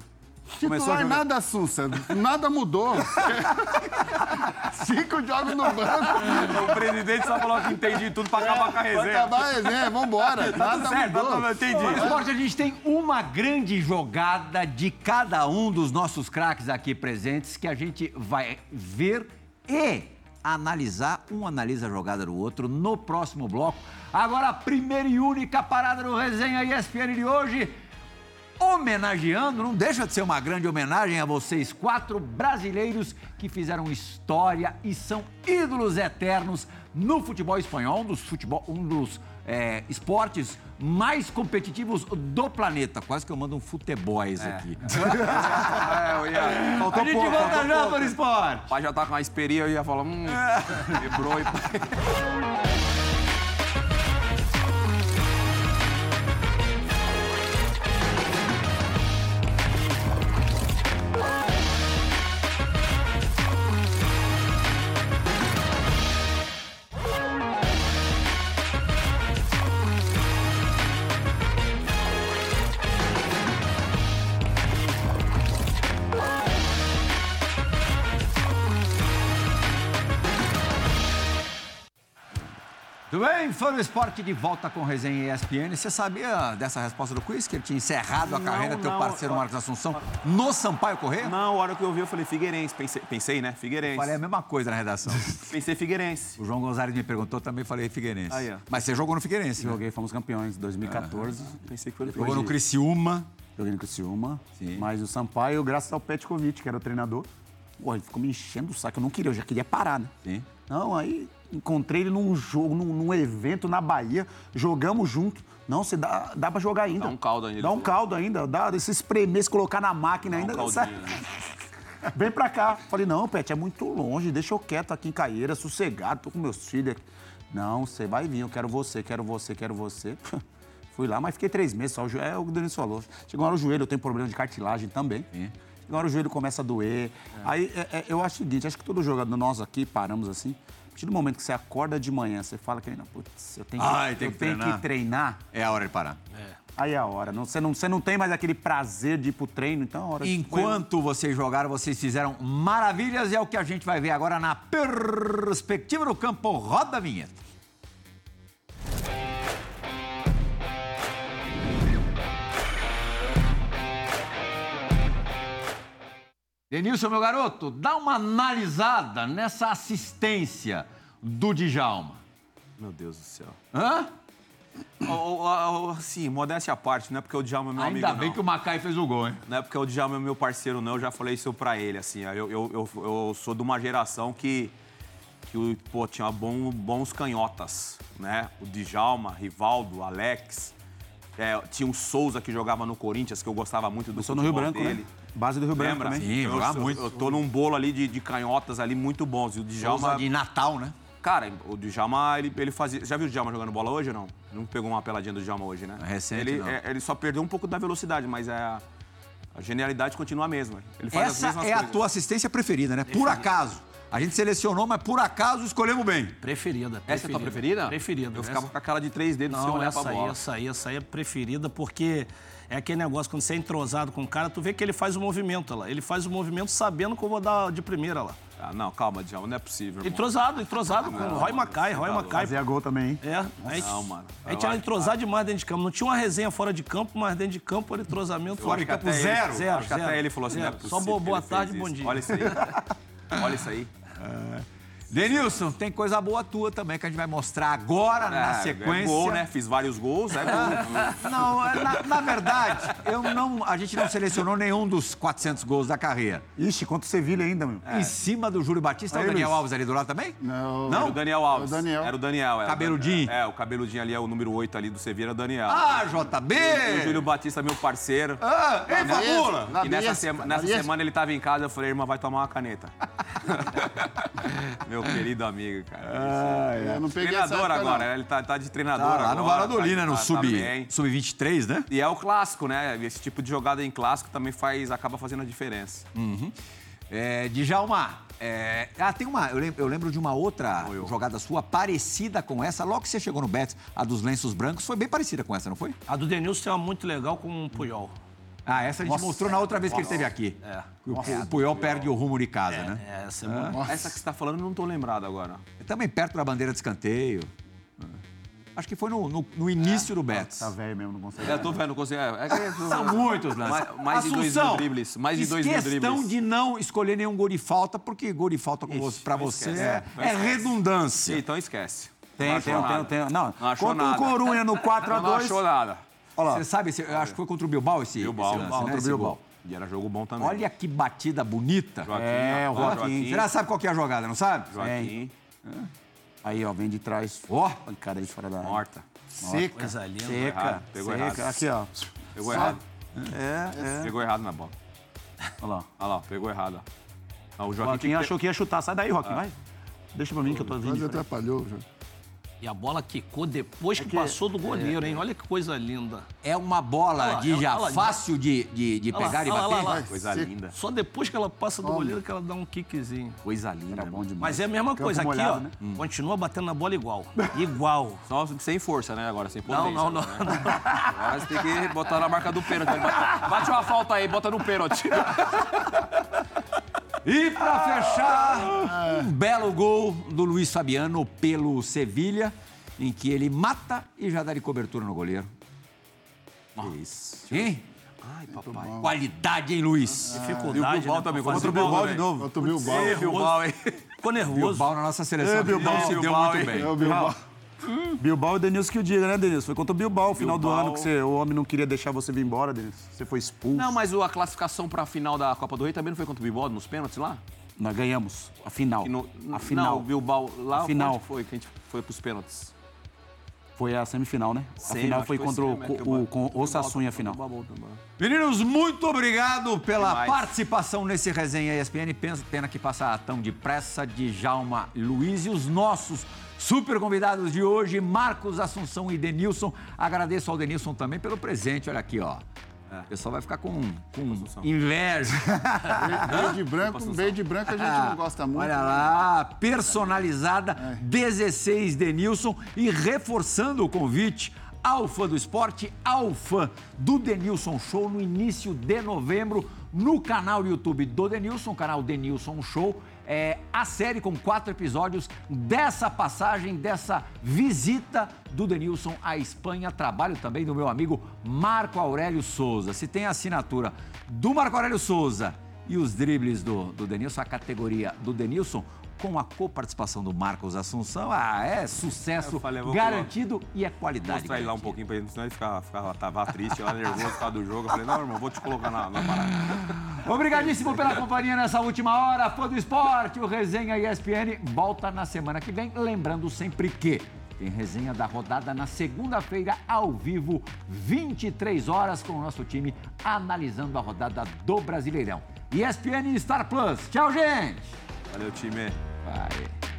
Começou a Titular nada, Sussa. Nada mudou. Cinco jogos no banco. O presidente só falou que entendi tudo pra acabar com a resenha. acabar a resenha, vambora. Nada certo, tá mudou. tudo- entendi. No esporte, a gente tem uma grande jogada de cada um dos nossos craques aqui presentes que a gente vai ver e analisar. Um analisa a jogada do outro no próximo bloco. Agora, a primeira e única parada do Resenha ESPN de hoje. Homenageando, não deixa de ser uma grande homenagem a vocês, quatro brasileiros que fizeram história e são ídolos eternos no futebol espanhol, um dos, futebol, um dos é, esportes mais competitivos do planeta. Quase que eu mando um futeboys aqui. É, eu ia... Faltou a gente pouco, volta já pouco. para o esporte. O pai já tá com a esperia, eu ia falar, hum, quebrou e... Tudo bem? Foi no esporte de volta com resenha ESPN. Você sabia dessa resposta do quiz? Que ele tinha encerrado a Não, carreira, teu não. parceiro Marcos Assunção, no Sampaio Correia? Não, a hora que eu vi, eu falei Figueirense. Pensei, pensei né? Figueirense. Falei a mesma coisa na redação. Pensei Figueirense. O João Gonzalez me perguntou, também falei Figueirense. Aí. Mas você jogou no Figueirense, né? Joguei, fomos campeões em 2014. Pensei que foi Jogou no Criciúma. Joguei no Criciúma. Sim. Mas o Sampaio, graças ao Petkovic, que era o treinador, pô, ele ficou me enchendo o saco. Eu não queria, eu já queria parar, né? Sim. Não, aí encontrei ele num jogo, num, num evento na Bahia, jogamos junto. Não, você dá, dá pra jogar ainda. Dá um caldo ainda, Dá um caldo ainda, dá se espremer, se colocar na máquina ainda. um dá caldinho, certo. Vem pra cá. Falei, não, Pet, é muito longe, deixa eu quieto aqui em Caieira, sossegado, tô com meus filhos. Não, você vai vir, eu quero você, quero você, quero você. Fui lá, mas fiquei três meses só. o joelho- É o que o Denis falou. Chegou uma hora o joelho, eu tenho problema de cartilagem também. Chegou uma hora o joelho começa a doer. Aí é- é- eu acho o seguinte, acho que todo jogador, nós aqui paramos assim. A partir do momento que você acorda de manhã, você fala que, "Não, putz, eu tenho que, Ai, eu que tenho treinar." que treinar. É a hora de parar. Aí é a hora. Não, você, não, você não tem mais aquele prazer de ir pro treino, então é a hora de- Enquanto vocês jogaram, vocês fizeram maravilhas e é o que a gente vai ver agora na perspectiva do campo. Roda a vinheta. Denilson, meu garoto, dá uma analisada nessa assistência do Djalma. Meu Deus do céu. Hã? Ô, ô, ô, Assim, modéstia à parte, não é porque o Djalma é meu Ainda amigo, bem não. que o Macai fez o gol, hein? Não é porque o Djalma é meu parceiro, não. Eu já falei isso pra ele, assim. Eu, eu, eu, eu sou de uma geração que, que o- pô, tinha bom, bons canhotas, né? O Djalma, Rivaldo, Alex. É, tinha um Souza que jogava no Corinthians, que eu gostava muito do Começou no Rio Branco, dele. né? Base do Rio Branco Lembra? também. Sim, eu, eu- muito. Eu tô num bolo ali de, de canhotas ali muito bons. E o Djalma... Souza de Natal, né? Cara, o Djalma, ele, ele fazia. Já viu o Djalma jogando bola hoje ou não? Não pegou uma peladinha do Djalma hoje, né? É recente, ele, não. é- ele só perdeu um pouco da velocidade, mas é a, a genialidade continua a mesma. Ele faz as Essa mesmas é a coisas. tua assistência preferida, né? Por acaso. A gente selecionou, mas por acaso escolhemos bem. Preferida. Essa é a tua preferida? Preferida. Eu essa- ficava com a cara de três dedos sem Não, olhar essa pra aí, bola. essa aí, essa aí é preferida porque é aquele negócio, quando você é entrosado com o cara, tu vê que ele faz o movimento lá. Ele faz o movimento sabendo que eu vou dar de primeira lá. Ah, não, calma, Djalma, não é possível. irmão. Entrosado, entrosado com o Roy Mackay, Roy tá Mackay. Fazia gol também, hein? É, a gente, Não, mano. a gente era entrosado demais dentro de campo. Não tinha uma resenha fora de campo, mas dentro de campo era entrosamento fora de campo zero. ele, zero, acho que zero, até ele falou assim, não é zero. possível Só boa, boa tarde, bom dia. Olha isso aí. Olha isso aí. Denilson, tem coisa boa tua também que a gente vai mostrar agora na É, sequência. É gol, né? Fiz vários gols, é gol. Não, é, na, na verdade, eu não, a gente não selecionou nenhum dos 400 gols da carreira. Ixi, contra o Sevilha ainda, meu. Em cima do Júlio Batista, Aí, o Daniel Luiz. Alves ali do lado também? Não. Não? Era o Daniel Alves. É o Daniel. Era o Daniel. era. Cabeludinho. É, o cabeludinho ali é o número 8 ali do Sevilla, era o Daniel. Ah, E o JB! Júlio Batista, meu parceiro. Ah, ei, Fabula! Na E nessa, sema- na nessa semana ele tava em casa, eu falei, irmã, vai tomar uma caneta. meu querido amigo, cara. Eu não peguei treinador agora, não. Ele tá, tá de treinador Tá agora. lá no Valladolid, né? No tá- tá sub- bem. sub-23, né? E é o clássico, né? Esse tipo de jogada em clássico também faz, acaba fazendo a diferença. É, Djalma, é, ah, tem uma. Eu lembro, eu lembro de uma outra eu. jogada sua parecida com essa. Logo que você chegou no Betis, a dos lenços brancos, foi bem parecida com essa, não foi? A do Denilson uma muito legal com o Puyol. Ah, essa a gente mostrou na outra vez que ele esteve aqui. É. O, Pu- o Puyol perde o rumo de casa, né? É, essa é muito... Essa que você tá falando, eu não tô lembrado agora. Também perto da bandeira de escanteio. Acho que foi no, no- no início do Betis. Tá velho mesmo, não consegue. É, eu tô vendo, não consigo. É, é que- São muitos lances. Mais, mais de dois mil Assunção, dribles. Mais de dois mil questão dribles. de não escolher nenhum gol de falta, porque gol de falta com você, pra não você esquece. é, Não é redundância. Então esquece. Tem, Não tem, tem, tem. Não, Não achou contra nada. o Corunha no Não 4x2. achou nada. Olha lá. Você sabe, esse- eu acho que foi contra o Bilbao esse, Bilbao, esse lance, Bilbao, né? contra o Bilbao. E era jogo bom também. Olha que batida bonita. Joaquim, É, o Joaquim. Joaquim. Você já sabe qual que é a jogada, não sabe? Joaquim, Aí, ó, vem de trás. Ó. Pancada aí fora da área. morta. Seca. Coisa linda. Seca. Errado, pegou seca. errado. Aqui, ó. Pegou errado. É, é. Pegou errado na bola. Olha lá. Olha lá, pegou errado. ó. Ah, o Joaquim, Joaquim que achou que ia chutar. Sai daí, Joaquim, vai. Deixa pra mim que eu tô vindo. De frente. atrapalhou. já. E a bola quicou depois que, que- passou do goleiro, hein? Olha que coisa linda. É uma bola lá, de olha já lá, fácil de, de, de lá, pegar e bater. lá. Coisa linda. Só depois que ela passa do goleiro que ela dá um kickzinho. Coisa linda. Era bom mano. demais. Mas é a mesma Campo coisa aqui, molhado, ó. né? Continua batendo na bola igual. Igual. Só sem força, né? Agora, sem potência. Não, não, não. né? Agora você tem que botar na marca do pênalti. Bate uma falta aí, bota no pênalti. E pra fechar, um belo gol do Luiz Fabiano pelo Sevilha, em que ele mata e já dá de cobertura no goleiro. Isso. Hein? Ai, papai. Qualidade, hein, Luiz? Dificuldade. E o Bilbao né, também, pra contra fazer o Bilbao de né? novo. Contra o Bilbao. Ê, Bilbao, hein? Ficou nervoso. Bilbao na nossa seleção É, Bilbao, não se deu Bilbao, muito hein? bem. É o Bilbao. Bilbao e Denilson que o diga, né, Denilson? Foi contra o Bilbao, no final do ano, que você- o homem não queria deixar você vir embora, Denilson. Você foi expulso. Não, mas o- a classificação pra final da Copa do Rei também não foi contra o Bilbao nos pênaltis lá? Nós ganhamos. A final. No- a final. Não, o Bilbao lá A final. foi que a gente foi pros pênaltis. Foi a semifinal, né? A Semi, final foi que contra o, é o, com o Sassunha a final. Meninos, muito obrigado pela Demais. participação nesse resenha ESPN. Pena que passa tão depressa de Jalma Luiz e os nossos super convidados de hoje, Marcos Assunção e Denilson. Agradeço ao Denilson também pelo presente. Olha aqui, ó. O pessoal vai ficar com, com inveja. Verde branco, verde branco a gente não gosta muito. Olha né? lá, personalizada, 16 Denilson e reforçando o convite ao fã do esporte, ao fã do Denilson Show no início de novembro no canal do YouTube do Denilson, canal Denilson Show. É a série com quatro episódios dessa passagem, dessa visita do Denilson à Espanha. Trabalho também do meu amigo Marco Aurélio Souza. Se tem a assinatura do Marco Aurélio Souza e os dribles do, do Denilson, a categoria do Denilson, com a coparticipação do Marcos Assunção, ah, é sucesso Eu falei, eu garantido e é qualidade. mostrar ele lá um pouquinho pra ele, senão ele ficava, ficava, tava triste, lá nervoso por causa do jogo. Eu falei, não, irmão, vou te colocar na, na parada. Obrigadíssimo pela companhia nessa última hora. Fã do esporte, o Resenha ESPN volta na semana que vem. Lembrando sempre que tem resenha da rodada na segunda-feira, ao vivo, 23 horas, com o nosso time analisando a rodada do Brasileirão. ESPN Star Plus. Tchau, gente! Valeu, time. Vai.